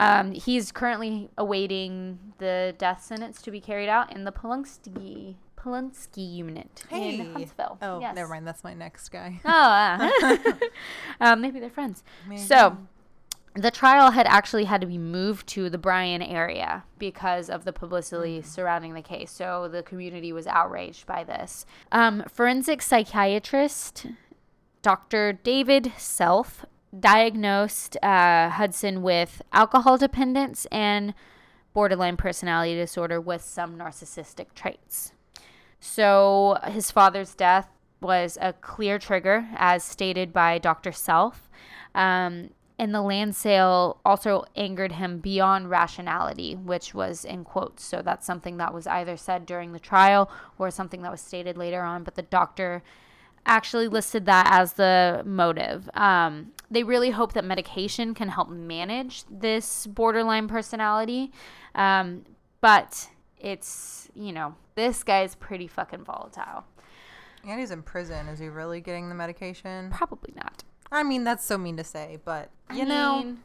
Um, he's currently awaiting the death sentence to be carried out in the Polunsky Polunsky unit Hey. in Huntsville. Oh, Yes. never mind. That's my next guy. Oh, uh, um, maybe they're friends. Maybe. So, the trial had actually had to be moved to the Bryan area because of the publicity surrounding the case. So the community was outraged by this. Um, forensic psychiatrist Dr. David Self diagnosed uh, Hudson with alcohol dependence and borderline personality disorder with some narcissistic traits. So his father's death was a clear trigger, as stated by Dr. Self. Um, and the land sale also angered him beyond rationality, which was in quotes. So that's something that was either said during the trial or something that was stated later on. But the doctor actually listed that as the motive. Um, they really hope that medication can help manage this borderline personality. Um, but it's, you know, this guy's pretty fucking volatile. And he's in prison. Is he really getting the medication? Probably not. I mean, that's so mean to say, but you I know, mean,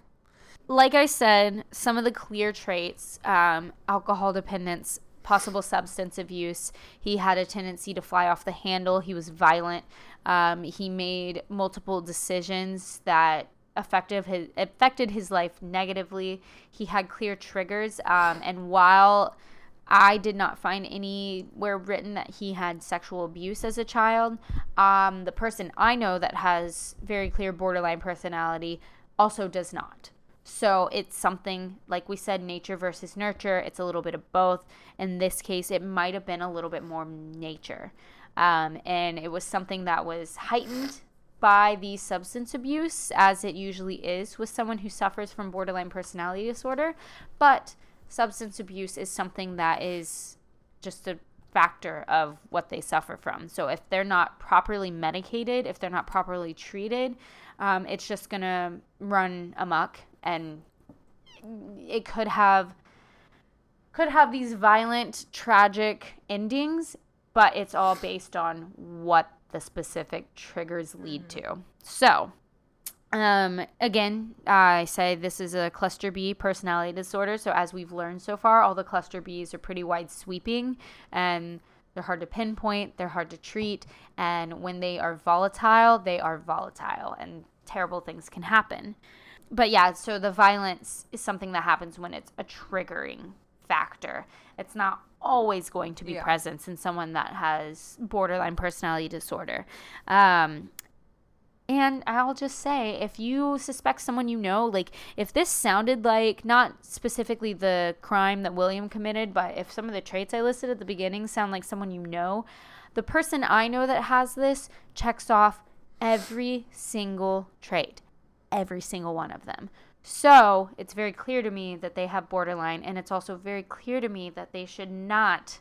like I said, some of the clear traits um, alcohol dependence, possible substance abuse. He had a tendency to fly off the handle. He was violent. Um, he made multiple decisions that affected his, affected his life negatively. He had clear triggers. Um, and while I did not find anywhere written that he had sexual abuse as a child. Um, the person I know that has very clear borderline personality also does not. So it's something, like we said, nature versus nurture. It's a little bit of both. In this case, it might have been a little bit more nature. Um, and it was something that was heightened by the substance abuse, as it usually is with someone who suffers from borderline personality disorder. But substance abuse is something that is just a factor of what they suffer from. So if they're not properly medicated, if they're not properly treated, um, it's just gonna run amok, and it could have could have these violent, tragic endings. But it's all based on what the specific triggers lead to. So um, again, I say this is a cluster B personality disorder. So, as we've learned so far, all the cluster Bs are pretty wide sweeping and they're hard to pinpoint, they're hard to treat. And when they are volatile, they are volatile and terrible things can happen. But yeah, so the violence is something that happens when it's a triggering factor. It's not always going to be Yeah. present in someone that has borderline personality disorder. Um, and I'll just say, if you suspect someone you know, like if this sounded like not specifically the crime that William committed, but if some of the traits I listed at the beginning sound like someone you know, the person I know that has this checks off every single trait, every single one of them. So it's very clear to me that they have borderline, and it's also very clear to me that they should not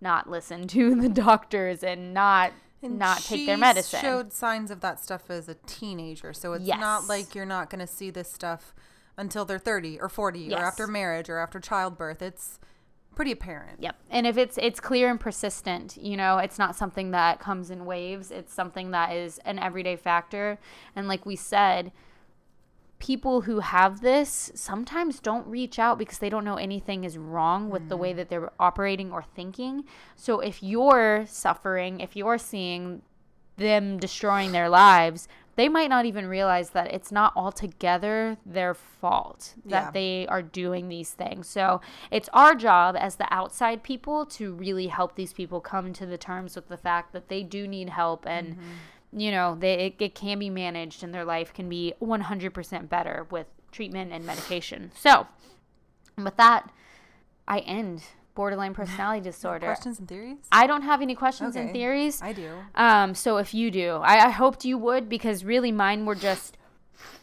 not listen to the doctors and not And not take their medicine. Showed signs of that stuff as a teenager, so it's Yes. not like you're not going to see this stuff until they're 30 or 40 Yes. or after marriage or after childbirth. It's pretty apparent. Yep. And if it's it's clear and persistent, you know, it's not something that comes in waves. It's something that is an everyday factor. And like we said, people who have this sometimes don't reach out because they don't know anything is wrong with the way mm. that they're operating or thinking. So if you're suffering, if you're seeing them destroying their lives, they might not even realize that it's not altogether their fault that Yeah. they are doing these things. So it's our job as the outside people to really help these people come to the terms with the fact that they do need help and mm-hmm. You know they it, it can be managed and their life can be 100% better with treatment and medication. So with that, I end borderline personality disorder. Questions and theories? I don't have any questions and theories. I do. Um, so if you do, I, I hoped you would because really mine were just.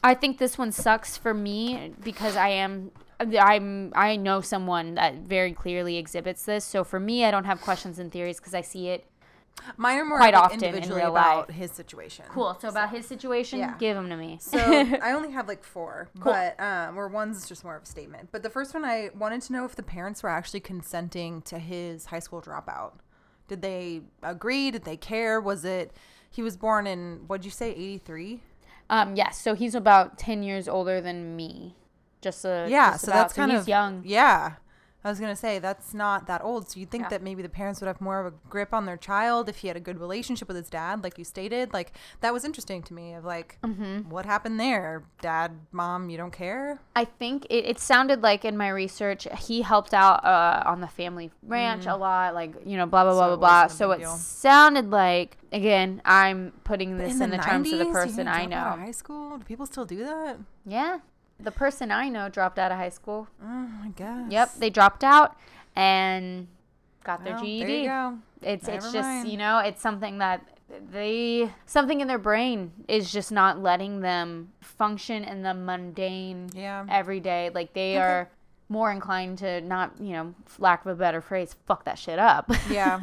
I think this one sucks for me because I am. I'm. I know someone that very clearly exhibits this. So for me, I don't have questions and theories because I see it. Mine are more Quite like, often in individually real about life. his situation. Cool. So about his situation, yeah. give them to me. So I only have like four, but um, or one's just more of a statement. But the first one, I wanted to know if the parents were actually consenting to his high school dropout. Did they agree? Did they care? Was it? He was born in what'd you say, eighty three? um, yes. So he's about ten years older than me. Just a Yeah, just so about. that's kind he's of young. Yeah. I was gonna say that's not that old, so you'd think Yeah. that maybe the parents would have more of a grip on their child if he had a good relationship with his dad, like you stated. Like that was interesting to me. Of like, Mm-hmm. what happened there? Dad, mom, you don't care? I think it, it sounded like in my research he helped out uh, on the family ranch a lot, like you know, blah blah blah Mm. So blah blah. So it deal. sounded like again, I'm putting But this in, the, terms of the person I drop out of know. high school. Do people still do that? Yeah, the person I know dropped out of high school. Oh, I guess. Yep, they dropped out and got their Well, GED. There you go. It's it's Never just mind. you know it's something that they something in their brain is just not letting them function in the mundane Yeah. every day. Like they Okay. are more inclined to not you know lack of a better phrase fuck that shit up. Yeah.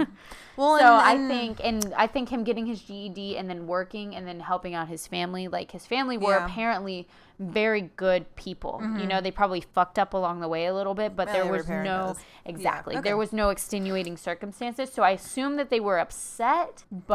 Well, so and- I think and I think him getting his GED and then working and then helping out his family like his family were Yeah. Apparently very good people. You know, they probably fucked up along the way a little bit, but Yeah, there was no does. exactly. okay. There was no extenuating circumstances. So I assume that they were upset, but,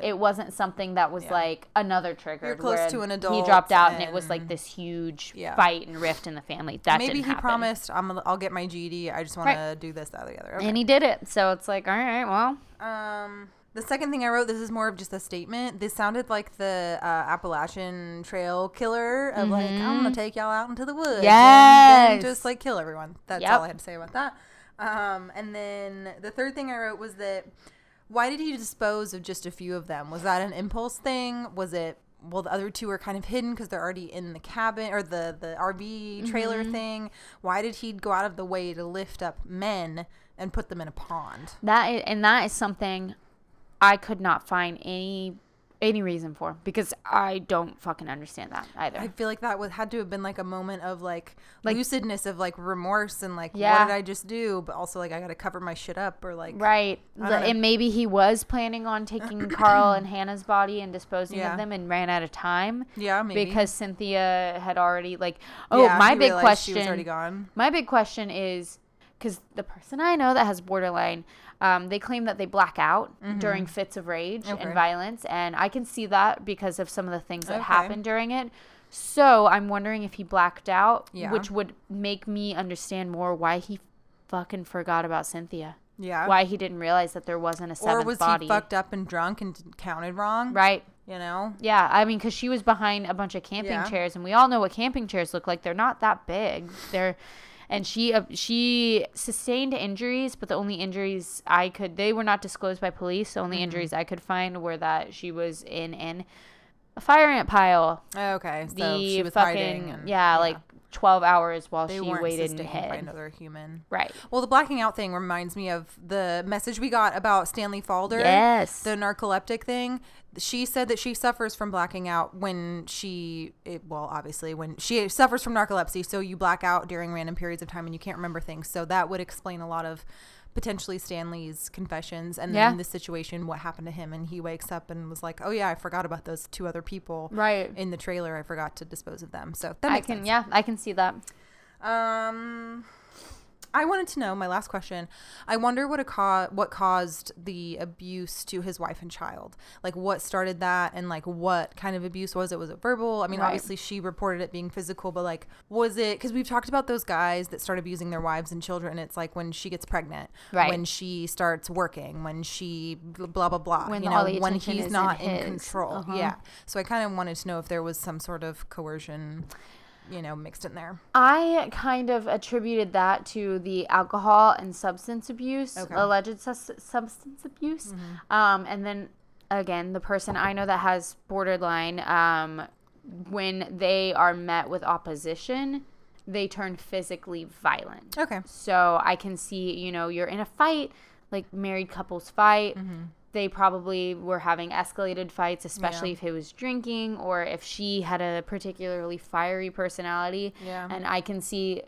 But- it wasn't something that was Yeah. like another trigger. You're close to an adult. He dropped out and, it was like this huge Yeah. fight and rift in the family. That maybe he happen. promised I'm. I'll get my GED. I just want to do this, that, or the other. Okay. And he did it. So it's like, all right, well, Um, the second thing I wrote, this is more of just a statement. This sounded like the uh, Appalachian Trail killer of like, I'm gonna take y'all out into the woods, Mm-hmm. Yes. just like kill everyone. That's Yep. all I had to say about that. Um, and then the third thing I wrote was that why did he dispose of just a few of them? Was that an impulse thing? Was it well, the other two are kind of hidden because they're already in the cabin or the the RV trailer Mm-hmm. thing. Why did he go out of the way to lift up men and put them in a pond? that is, and that is something I could not find any any reason for because I don't fucking understand that either. I feel like that would had to have been like a moment of like, Like- lucidness of like remorse and like Yeah. what did I just do? But also like I gotta cover my shit up or like Right. And maybe he was planning on taking Carl and Hannah's body and disposing Yeah. of them and ran out of time yeah maybe because Cynthia had already like oh Yeah, my big realized she was already gone. my big question is because the person I know that has borderline um, they claim that they black out during fits of rage Mm-hmm. Okay. and violence and I can see that because of some of the things that Okay. happen during it so I'm wondering if he blacked out Yeah. which would make me understand more why he fucking forgot about Cynthia Yeah. why he didn't realize that there wasn't a seventh body. or was body. he fucked up and drunk and counted wrong? right. You know? Yeah, I mean, because she was behind a bunch of camping Yeah. chairs, and we all know what camping chairs look like. They're not that big. They're, and she uh, she sustained injuries, but the only injuries I could they were not disclosed by police. The only Mm-hmm. injuries I could find were that she was in in a fire ant pile. Okay. So The she was fucking hiding and, yeah, like twelve hours while they she waited and sustained by another human. Right. Well, the blacking out thing reminds me of the message we got about Stanley Falder. Yes. The narcoleptic thing. She said that she suffers from blacking out when she, it, well, obviously, when she suffers from narcolepsy. So you black out during random periods of time and you can't remember things. So that would explain a lot of potentially Stanley's confessions. And then Yeah. in this situation, what happened to him. And he wakes up and was like, oh, yeah, I forgot about those two other people right. in the trailer. I forgot to dispose of them. So that I can sense. yeah, I can see that. Um, I wanted to know my last question. I wonder what a ca- what caused the abuse to his wife and child. Like what started that, and like what kind of abuse was it? Was it verbal? I mean, Right. obviously she reported it being physical, but like was it? Because we've talked about those guys that start abusing their wives and children. It's like when she gets pregnant, Right. When she starts working, when she blah blah blah. When you know, when he's is in not in, control. Uh-huh. Yeah. So I kind of wanted to know if there was some sort of coercion, you know, mixed in there. I kind of attributed that to the alcohol and substance abuse, Okay. alleged sus- substance abuse. Um, and then again, the person I know that has borderline, um, when they are met with opposition, they turn physically violent. Okay. So I can see, you know, you're in a fight, like married couples fight. They probably were having escalated fights, especially Yeah. if he was drinking or if she had a particularly fiery personality. Yeah. And I can see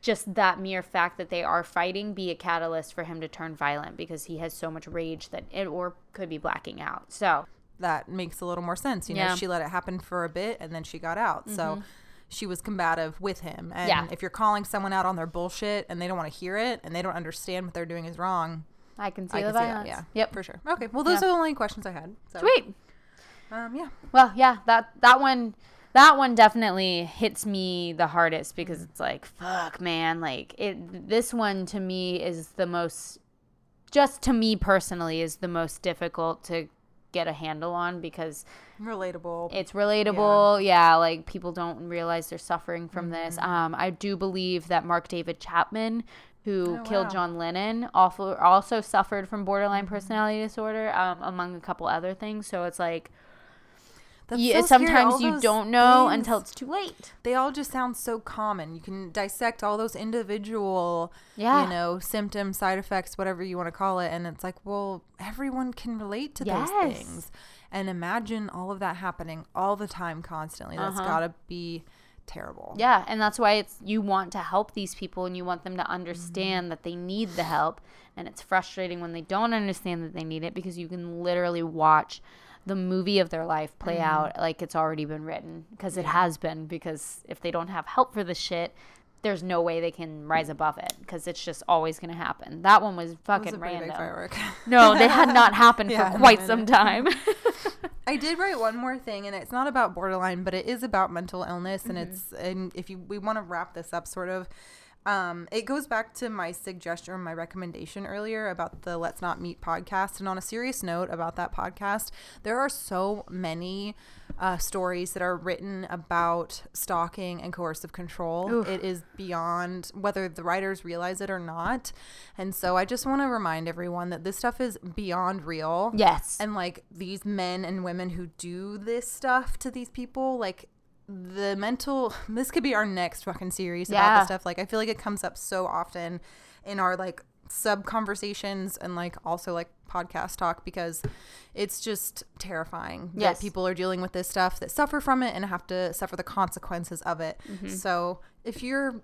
just that mere fact that they are fighting be a catalyst for him to turn violent because he has so much rage that it or could be blacking out. So, that makes a little more sense. You know, Yeah. Mm-hmm. she let it happen for a bit and then she got out. So she was combative with him. And Yeah. if you're calling someone out on their bullshit and they don't want to hear it and they don't understand what they're doing is wrong, I can see I the can see that. Yeah. Yep. For sure. Okay. Well, those Yeah. are the only questions I had. So, Sweet. Um, yeah. Well, yeah, that that one that one definitely hits me the hardest because it's like fuck man like it this one to me is the most just to me personally is the most difficult to get a handle on because Relatable. it's relatable yeah, like people don't realize they're suffering from this Mm-hmm. um i do believe that mark david chapman who Oh, killed wow. john lennon also also suffered from borderline personality disorder um, among a couple other things so it's like you, so sometimes you don't know things. until it's too late they all just sound so common. You can dissect all those individual, Yeah. you know, symptoms, side effects, whatever you want to call it, and it's like, well, everyone can relate to Yes. those things. And imagine all of that happening all the time, constantly. That's Uh-huh. gotta be terrible. Yeah, and that's why it's you want to help these people and you want them to Mm-hmm. understand that they need the help and it's frustrating when they don't understand that they need it because you can literally watch the movie of their life play Mm-hmm. out like it's already been written because it has been because if they don't have help for the shit there's no way they can rise above it because it's just always going to happen. That one was was fucking big random. firework. No, they had not happened Yeah, for quite some time. I did write one more thing, and it's not about borderline, but it is about mental illness, and Mm-hmm. it's and if you we want to wrap this up, sort of. Um, it goes back to my suggestion, my recommendation earlier about the Let's Not Meet podcast. And on a serious note about that podcast, there are so many uh, stories that are written about stalking and coercive control. Oof. It is beyond whether the writers realize it or not. And so I just want to remind everyone that this stuff is beyond real yes. and like these men and women who do this stuff to these people like the mental this could be our next fucking series about Yeah. this stuff like i feel like it comes up so often in our like sub conversations and like also like podcast talk because it's just terrifying Yes. that people are dealing with this stuff that suffer from it and have to suffer the consequences of it Mm-hmm. so if you're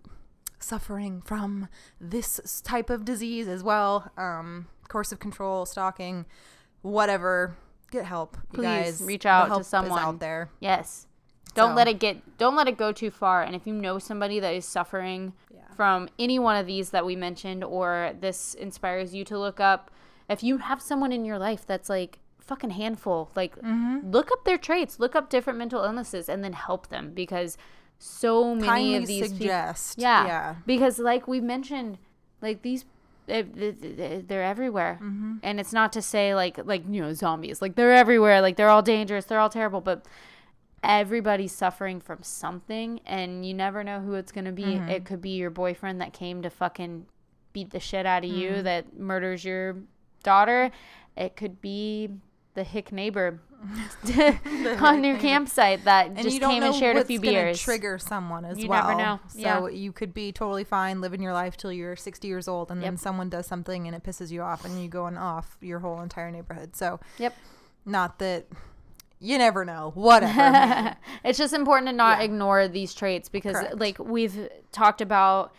suffering from this type of disease as well um coercive control stalking whatever get help you Please guys reach out to someone. out there Yes. Don't So- let it get don't let it go too far. And if you know somebody that is suffering Yeah. from any one of these that we mentioned or this inspires you to look up, if you have someone in your life that's like fucking handful, like Mm-hmm. look up their traits, look up different mental illnesses and then help them because so many kindly of these people suggest yeah. yeah Because like we mentioned, like these they- they're everywhere. Mm-hmm. And it's not to say like like you know zombies. Like they're everywhere. Like they're all dangerous. They're all terrible, but everybody's suffering from something and you never know who it's going to be. Mm-hmm. It could be your boyfriend that came to fucking beat the shit out of Mm-hmm. you that murders your daughter. It could be the hick neighbor on your campsite that and just came and shared a few beers. trigger someone as You well never know. so Yeah. you could be totally fine living your life till you're 60 years old and then someone does something and it pisses you off and you go and off your whole entire neighborhood so Yep. not that you never know. Whatever. It's just important to not Yeah. ignore these traits because Correct. like we've talked about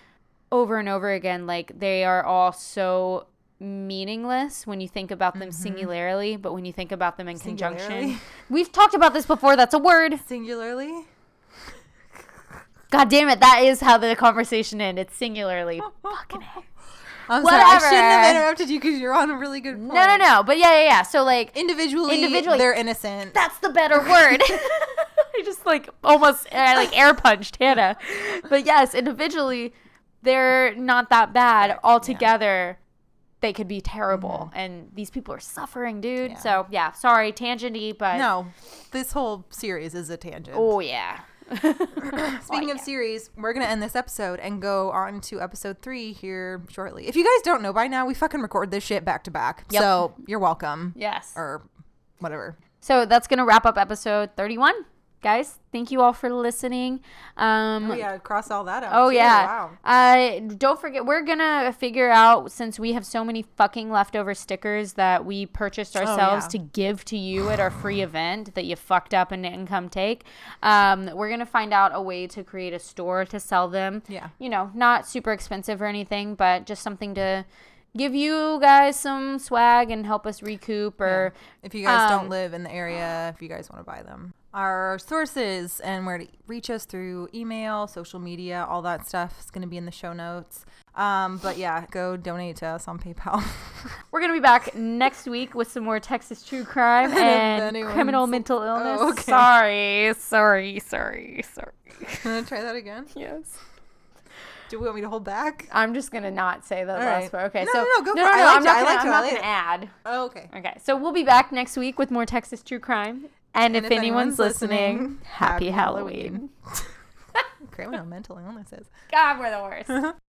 over and over again like they are all so meaningless when you think about them singularly but when you think about them in conjunction. Mm-hmm. We've talked about this before. That's a word. Singularly? God damn it. That is how the conversation ended. It's singularly. Fucking hell. I'm sorry I shouldn't have interrupted you because you're on a really good point no no no but yeah yeah yeah so like individually Individually. they're innocent That's the better word. I just like almost I like air punched Hannah. But yes, individually, they're not that bad. Altogether, they could be terrible. And these people are suffering, dude. Mm-hmm. Yeah. So yeah, sorry, tangenty, but no this whole series is a tangent oh yeah. Speaking of series, we're gonna end this episode and go on to episode three here shortly. If you guys don't know by now, we fucking record this shit back to back. Yep. So you're welcome. Yes. Or whatever. So that's gonna wrap up episode thirty-one. Guys, thank you all for listening. Um, Oh yeah, cross all that out. Oh too. yeah. Wow. Uh, don't forget, we're gonna figure out since we have so many fucking leftover stickers that we purchased ourselves Oh, yeah. to give to you at our free event that you fucked up and didn't come take. Um, we're gonna find out a way to create a store to sell them. Yeah. You know, not super expensive or anything, but just something to give you guys some swag and help us recoup or If you guys Um, don't live in the area, if you guys want to buy them. Our sources and where to reach us through email, social media, all that stuff is going to be in the show notes. Um, but yeah, go donate to us on PayPal. We're gonna be back next week with some more Texas true crime and criminal mental illness. Oh, okay. Sorry, sorry, sorry, sorry. Wanna Try that again. Yes. Do we want me to hold back? I'm just gonna not say the All last right. part. Okay, No, so no, no, go no, for it. no, I no, I'm not I gonna, I'm not gonna add. Oh, okay. Okay, so we'll be back next week with more Texas true crime. And, And if, if anyone's, anyone's listening, listening, happy happy Halloween. Criminal mental illnesses. God, we're the worst.